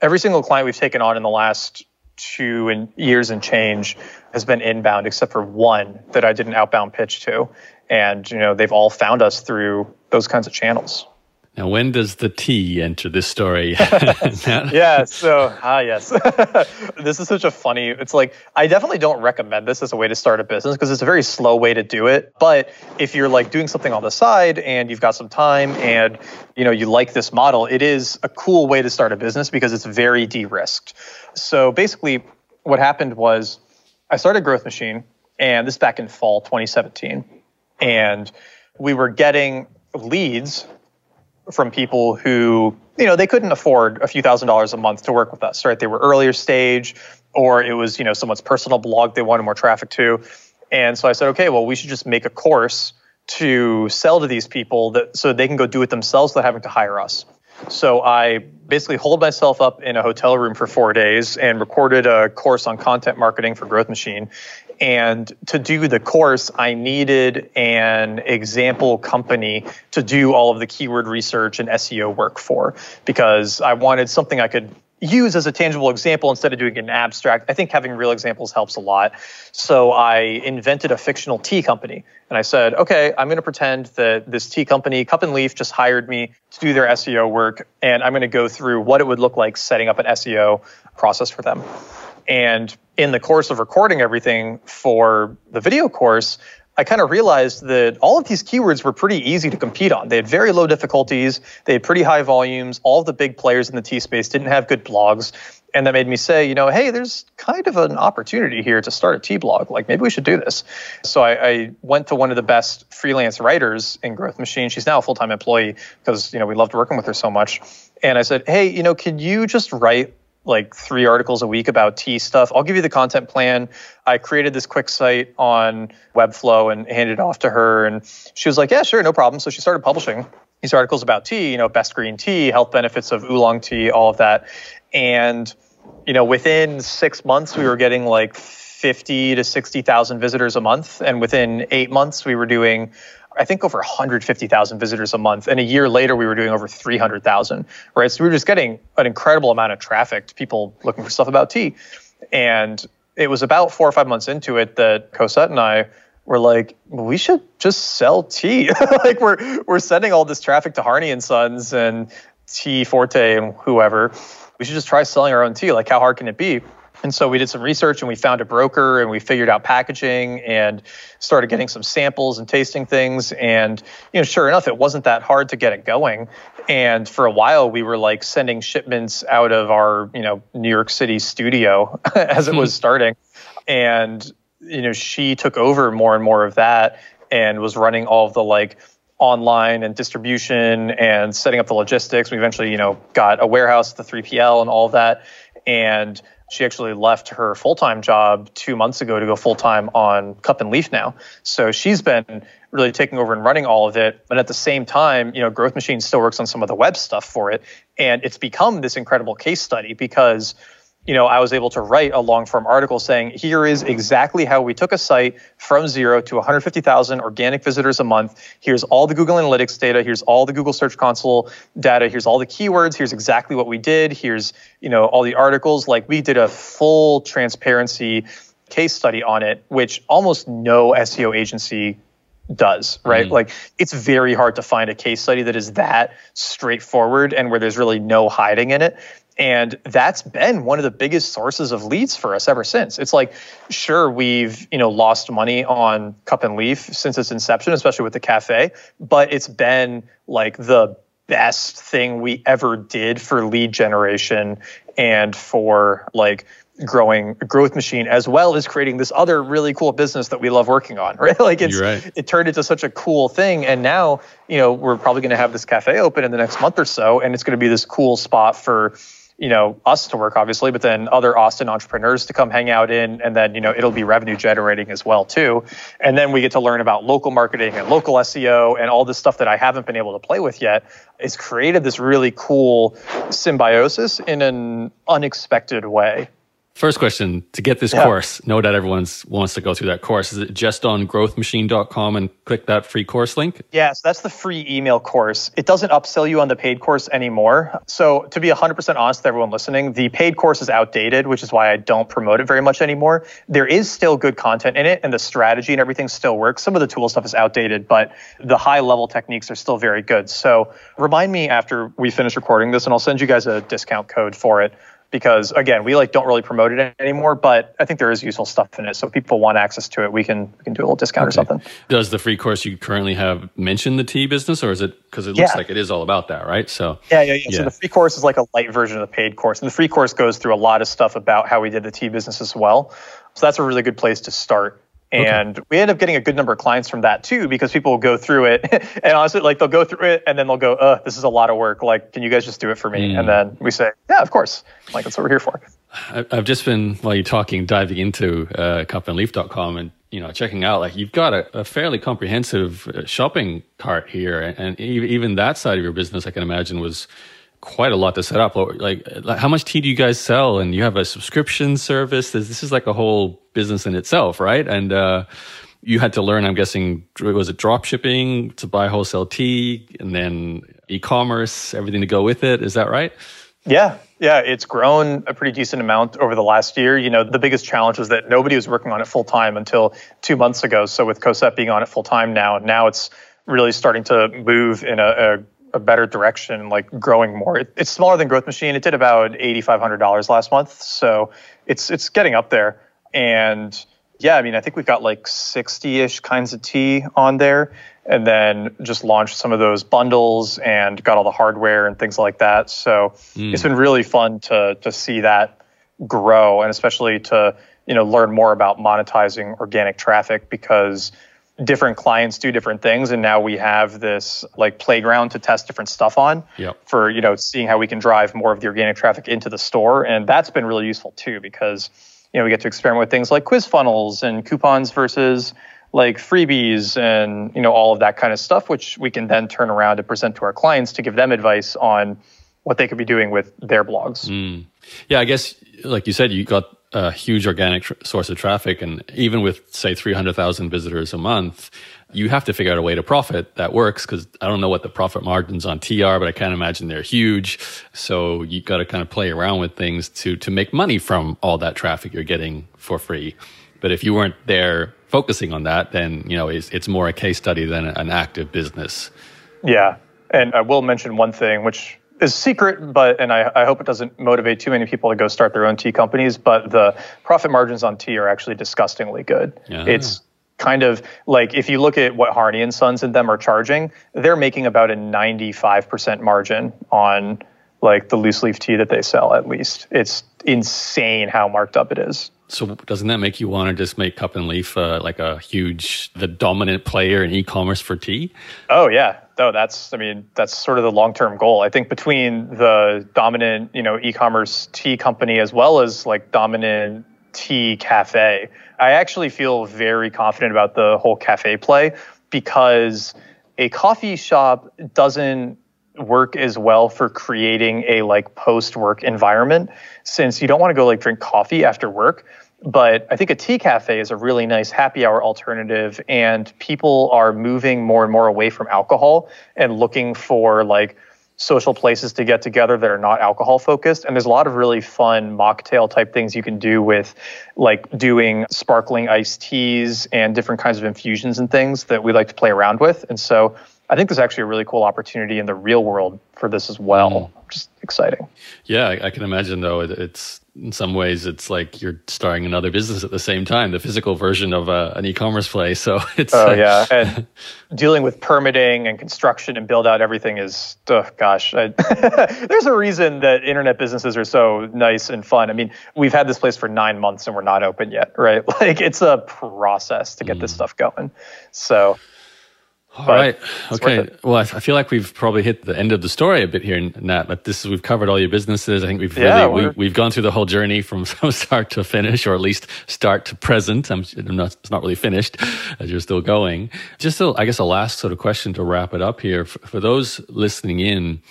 every single client we've taken on in the last two and years and change has been inbound except for one that i did an outbound pitch to and you know they've all found us through those kinds of channels. Now, when does the tea enter this story? (laughs) yeah, so ah yes, (laughs) this is such a funny. It's like I definitely don't recommend this as a way to start a business because it's a very slow way to do it. But if you're like doing something on the side and you've got some time and you know you like this model, it is a cool way to start a business because it's very de-risked. So basically, what happened was I started Growth Machine, and this back in fall 2017, and we were getting leads from people who you know they couldn't afford a few thousand dollars a month to work with us right? They were earlier stage or it was you know someone's personal blog they wanted more traffic to. And so i said okay well we should just make a course to sell to these people that so they can go do it themselves without having to hire us. So I basically holed myself up in a hotel room for four days and recorded a course on content marketing for Growth Machine. And to do the course, I needed an example company to do all of the keyword research and SEO work for because I wanted something I could use as a tangible example instead of doing an abstract. I think having real examples helps a lot. So I invented a fictional tea company. And I said, okay, I'm going to pretend that this tea company, Cup and Leaf, just hired me to do their SEO work. And I'm going to go through what it would look like setting up an SEO process for them. And in the course of recording everything for the video course, I kind of realized that all of these keywords were pretty easy to compete on. They had very low difficulties, they had pretty high volumes. All the big players in the tea space didn't have good blogs. And that made me say, you know, hey, there's kind of an opportunity here to start a tea blog. Like maybe we should do this. So I, I went to one of the best freelance writers in Growth Machine. She's now a full time employee because, you know, we loved working with her so much. And I said, hey, you know, could you just write like three articles a week about tea stuff. I'll give you the content plan. I created this quick site on Webflow and handed it off to her. And she was like, yeah, sure, no problem. So she started publishing these articles about tea, you know, best green tea, health benefits of oolong tea, all of that. And, you know, within six months, we were getting like 50 to 60,000 visitors a month. And within eight months, we were doing I think over 150,000 visitors a month. And a year later, we were doing over 300,000, right? So we were just getting an incredible amount of traffic to people looking for stuff about tea. And it was about four or five months into it that Cosette and I were like, we should just sell tea. (laughs) like we're we're sending all this traffic to Harney and Sons and Tea Forte and whoever. We should just try selling our own tea. Like how hard can it be? And so we did some research and we found a broker and we figured out packaging and started getting some samples and tasting things. And, you know, sure enough, it wasn't that hard to get it going. And for a while, we were like sending shipments out of our, you know, New York City studio (laughs) as it was hmm. starting. And, you know, she took over more and more of that and was running all of the like, online and distribution and setting up the logistics. We eventually, you know, got a warehouse, the 3PL and all of that. And she actually left her full time job two months ago to go full time on Cup and Leaf now. So she's been really taking over and running all of it. But at the same time, you know, Growth Machine still works on some of the web stuff for it. And it's become this incredible case study because you know, I was able to write a long form article saying, here is exactly how we took a site from zero to 150,000 organic visitors a month. Here's all the Google Analytics data. Here's all the Google Search Console data. Here's all the keywords. Here's exactly what we did. Here's, you know, all the articles. Like we did a full transparency case study on it, which almost no SEO agency does, right? Mm. Like it's very hard to find a case study that is that straightforward and where there's really no hiding in it. And that's been one of the biggest sources of leads for us ever since. It's like, sure, we've, you know, lost money on Cup and Leaf since its inception, especially with the cafe, but it's been like the best thing we ever did for lead generation and for like growing growth machine as well as creating this other really cool business that we love working on (laughs) right like it's right. it turned into such a cool thing and now you know we're probably going to have this cafe open in the next month or so and it's going to be this cool spot for you know us to work obviously but then other austin entrepreneurs to come hang out in and then you know it'll be revenue generating as well too. And then we get to learn about local marketing and local seo and all this stuff that i haven't been able to play with yet it's created this really cool symbiosis in an unexpected way First question to get this yeah. course, know that everyone wants to go through that course. Is it just on growthmachine.com and click that free course link? Yes, that's the free email course. It doesn't upsell you on the paid course anymore. So, to be 100% honest with everyone listening, the paid course is outdated, which is why I don't promote it very much anymore. There is still good content in it, and the strategy and everything still works. Some of the tool stuff is outdated, but the high level techniques are still very good. So, remind me after we finish recording this, and I'll send you guys a discount code for it because again we like don't really promote it anymore but i think there is useful stuff in it. So if people want access to it we can we can do a little discount okay. or something. Does the free course you currently have mention the tea business or is it because it looks yeah. like it is all about that right? So yeah, yeah, yeah. Yeah. so the free course is like a light version of the paid course. And the free course goes through a lot of stuff about how we did the tea business as well. So that's a really good place to start and okay. we end up getting a good number of clients from that too, because people will go through it (laughs) and honestly, like they'll go through it and then they'll go, uh, this is a lot of work. Like, can you guys just do it for me? Mm. And then we say, yeah, of course. Like, that's what we're here for. I've just been, while you're talking, diving into uh, cupandleaf.com and, you know, checking out, like you've got a, a fairly comprehensive uh, shopping cart here. And even that side of your business, I can imagine was, quite a lot to set up. Like, how much tea do you guys sell? And you have a subscription service. This is like a whole business in itself, right? And uh, you had to learn, I'm guessing, was it drop shipping to buy wholesale tea and then e commerce, everything to go with it? Is that right? Yeah, yeah, it's grown a pretty decent amount over the last year. You know, the biggest challenge was that nobody was working on it full time until two months ago. So with Cosette being on it full time now, now it's really starting to move in a, a a better direction, like growing more. It, it's smaller than Growth Machine. It did about eighty five hundred dollars last month, so it's it's getting up there. And yeah, I mean, I think we've got like sixty ish kinds of tea on there, and then just launched some of those bundles and got all the hardware and things like that. So mm. it's been really fun to to see that grow, and especially to you know learn more about monetizing organic traffic because different clients do different things and now we have this like playground to test different stuff on yep. for you know seeing how we can drive more of the organic traffic into the store and that's been really useful too because you know we get to experiment with things like quiz funnels and coupons versus like freebies and you know all of that kind of stuff which we can then turn around and present to our clients to give them advice on what they could be doing with their blogs mm. yeah i guess like you said you got a huge organic tr- source of traffic. And even with, say, 300,000 visitors a month, you have to figure out a way to profit that works because I don't know what the profit margins on tea are, but I can't imagine they're huge. So you've got to kind of play around with things to, to make money from all that traffic you're getting for free. But if you weren't there focusing on that, then, you know, it's, it's more a case study than an active business. Yeah. And I will mention one thing, which is secret, but and I, I, hope it doesn't motivate too many people to go start their own tea companies. But the profit margins on tea are actually disgustingly good. Yeah. It's kind of like if you look at what Harney and Sons and them are charging, they're making about a 95% margin on like the loose leaf tea that they sell. At least it's insane how marked up it is. So doesn't that make you want to just make Cup and Leaf uh, like a huge, the dominant player in e-commerce for tea? Oh yeah, no, that's I mean that's sort of the long-term goal. I think between the dominant, you know, e-commerce tea company as well as like dominant tea cafe, I actually feel very confident about the whole cafe play because a coffee shop doesn't work as well for creating a like post work environment since you don't want to go like drink coffee after work but I think a tea cafe is a really nice happy hour alternative, and people are moving more and more away from alcohol and looking for like social places to get together that are not alcohol focused. And there's a lot of really fun mocktail type things you can do with like doing sparkling iced teas and different kinds of infusions and things that we like to play around with. And so I think there's actually a really cool opportunity in the real world for this as well. Mm. Just exciting. Yeah, I, I can imagine though. It's in some ways it's like you're starting another business at the same time, the physical version of uh, an e-commerce play. (laughs) So it's oh uh, yeah, and (laughs) dealing with permitting and construction and build out everything is oh, gosh. I, (laughs) there's a reason that internet businesses are so nice and fun. I mean, we've had this place for nine months and we're not open yet, right? Like it's a process to get mm. this stuff going. So all right. Okay. Well, I feel like we've probably hit the end of the story a bit here, Nat. But this is, we've covered all your businesses. I think we've yeah, really we, have gone through the whole journey from, (laughs) from start to finish, or at least start to present. I'm, I'm not, it's not really finished (laughs) as you're still going. Just, a, I guess, a last sort of question to wrap it up here for, for those listening in.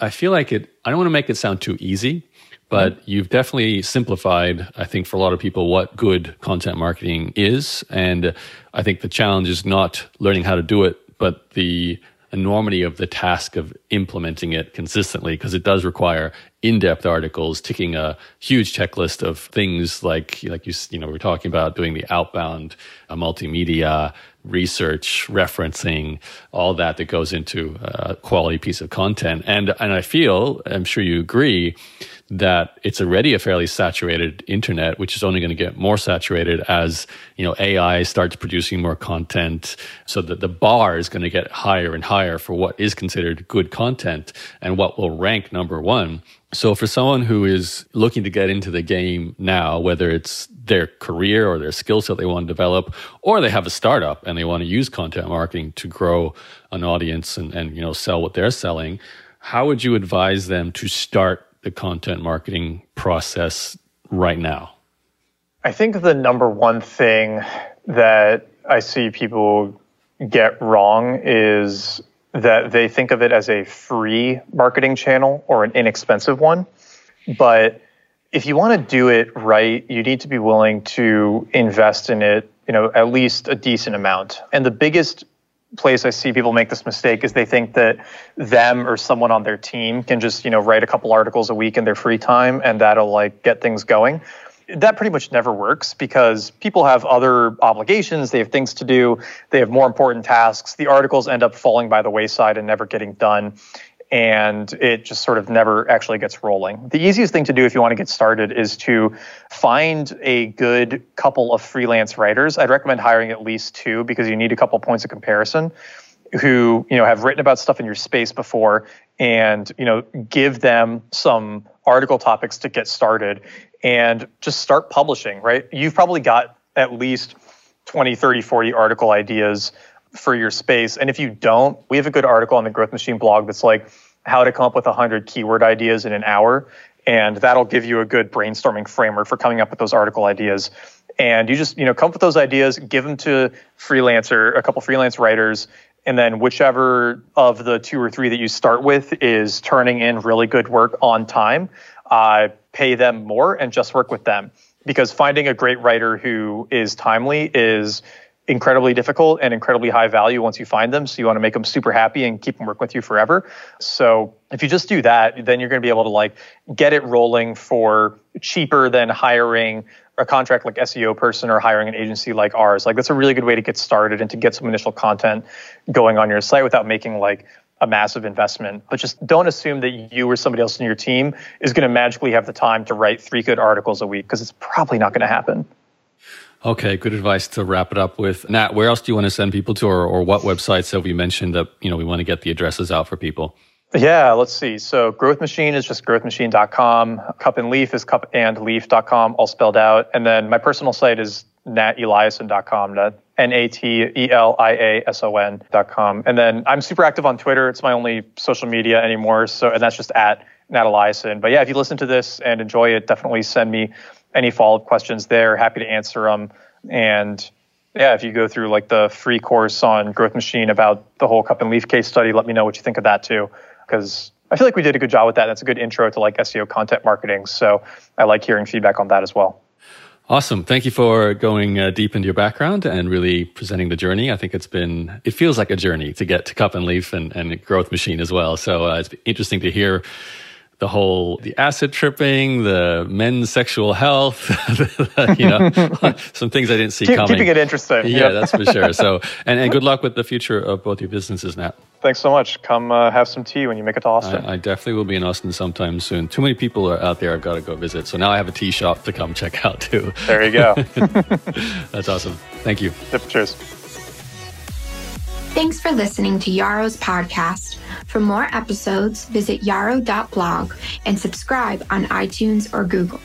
I feel like it. I don't want to make it sound too easy, but mm-hmm. you've definitely simplified, I think, for a lot of people, what good content marketing is. And I think the challenge is not learning how to do it but the enormity of the task of implementing it consistently because it does require in-depth articles ticking a huge checklist of things like like you you know we're talking about doing the outbound uh, multimedia research referencing all that that goes into a quality piece of content. And and I feel I'm sure you agree that it's already a fairly saturated internet, which is only going to get more saturated as you know AI starts producing more content, so that the bar is going to get higher and higher for what is considered good content and what will rank number one. So for someone who is looking to get into the game now, whether it's their career or their skill set they want to develop, or they have a startup and they want to use content marketing to grow an audience and, and you know sell what they're selling, how would you advise them to start the content marketing process right now? I think the number one thing that I see people get wrong is that they think of it as a free marketing channel or an inexpensive one. But if you want to do it right, you need to be willing to invest in it, you know, at least a decent amount. And the biggest place I see people make this mistake is they think that them or someone on their team can just, you know, write a couple articles a week in their free time and that'll like get things going. That pretty much never works because people have other obligations, they have things to do, they have more important tasks. The articles end up falling by the wayside and never getting done and it just sort of never actually gets rolling. The easiest thing to do if you want to get started is to find a good couple of freelance writers. I'd recommend hiring at least two because you need a couple points of comparison who, you know, have written about stuff in your space before and, you know, give them some article topics to get started and just start publishing, right? You've probably got at least 20, 30, 40 article ideas for your space. And if you don't, we have a good article on the Growth Machine blog that's like how to come up with 100 keyword ideas in an hour. And that'll give you a good brainstorming framework for coming up with those article ideas. And you just, you know, come up with those ideas, give them to freelancer, a couple freelance writers, and then whichever of the two or three that you start with is turning in really good work on time, uh, pay them more and just work with them. Because finding a great writer who is timely is incredibly difficult and incredibly high value once you find them. So you want to make them super happy and keep them working with you forever. So if you just do that, then you're going to be able to like get it rolling for cheaper than hiring a contract like SEO person or hiring an agency like ours. Like that's a really good way to get started and to get some initial content going on your site without making like a massive investment. But just don't assume that you or somebody else in your team is going to magically have the time to write three good articles a week because it's probably not going to happen. Okay, good advice to wrap it up with. Nat, where else do you want to send people to, or, or what websites have we mentioned that you know we want to get the addresses out for people? Yeah, let's see. So Growth Machine is just growthmachine.com. Cup and Leaf is cupandleaf.com, all spelled out. And then my personal site is nateliason.com, N-A-T-E-L-I-A-S-O-N.com. And then I'm super active on Twitter. It's my only social media anymore. So, and that's just at Nat Eliason. But yeah, if you listen to this and enjoy it, definitely send me any follow up questions there. Happy to answer them. And yeah, if you go through like the free course on Growth Machine about the whole cup and leaf case study, let me know what you think of that too. Because I feel like we did a good job with that. That's a good intro to like SEO content marketing. So I like hearing feedback on that as well. Awesome. Thank you for going uh, deep into your background and really presenting the journey. I think it's been, it feels like a journey to get to Cup and Leaf and, and Growth Machine as well. So uh, it's interesting to hear the whole the acid tripping, the men's sexual health, (laughs) you know, (laughs) some things I didn't see Keep, coming. Keeping it interesting. Yeah, that's for sure. So, (laughs) and, and good luck with the future of both your businesses, Nat. Thanks so much. Come uh, have some tea when you make it to Austin. I, I, definitely will be in Austin sometime soon. Too many people are out there. I've got to go visit. So now I have a tea shop to come check out too. There you go. that's awesome. Thank you. Yep, cheers. Thanks for listening to Yaro's podcast. For more episodes, visit yaro.blog and subscribe on iTunes or Google.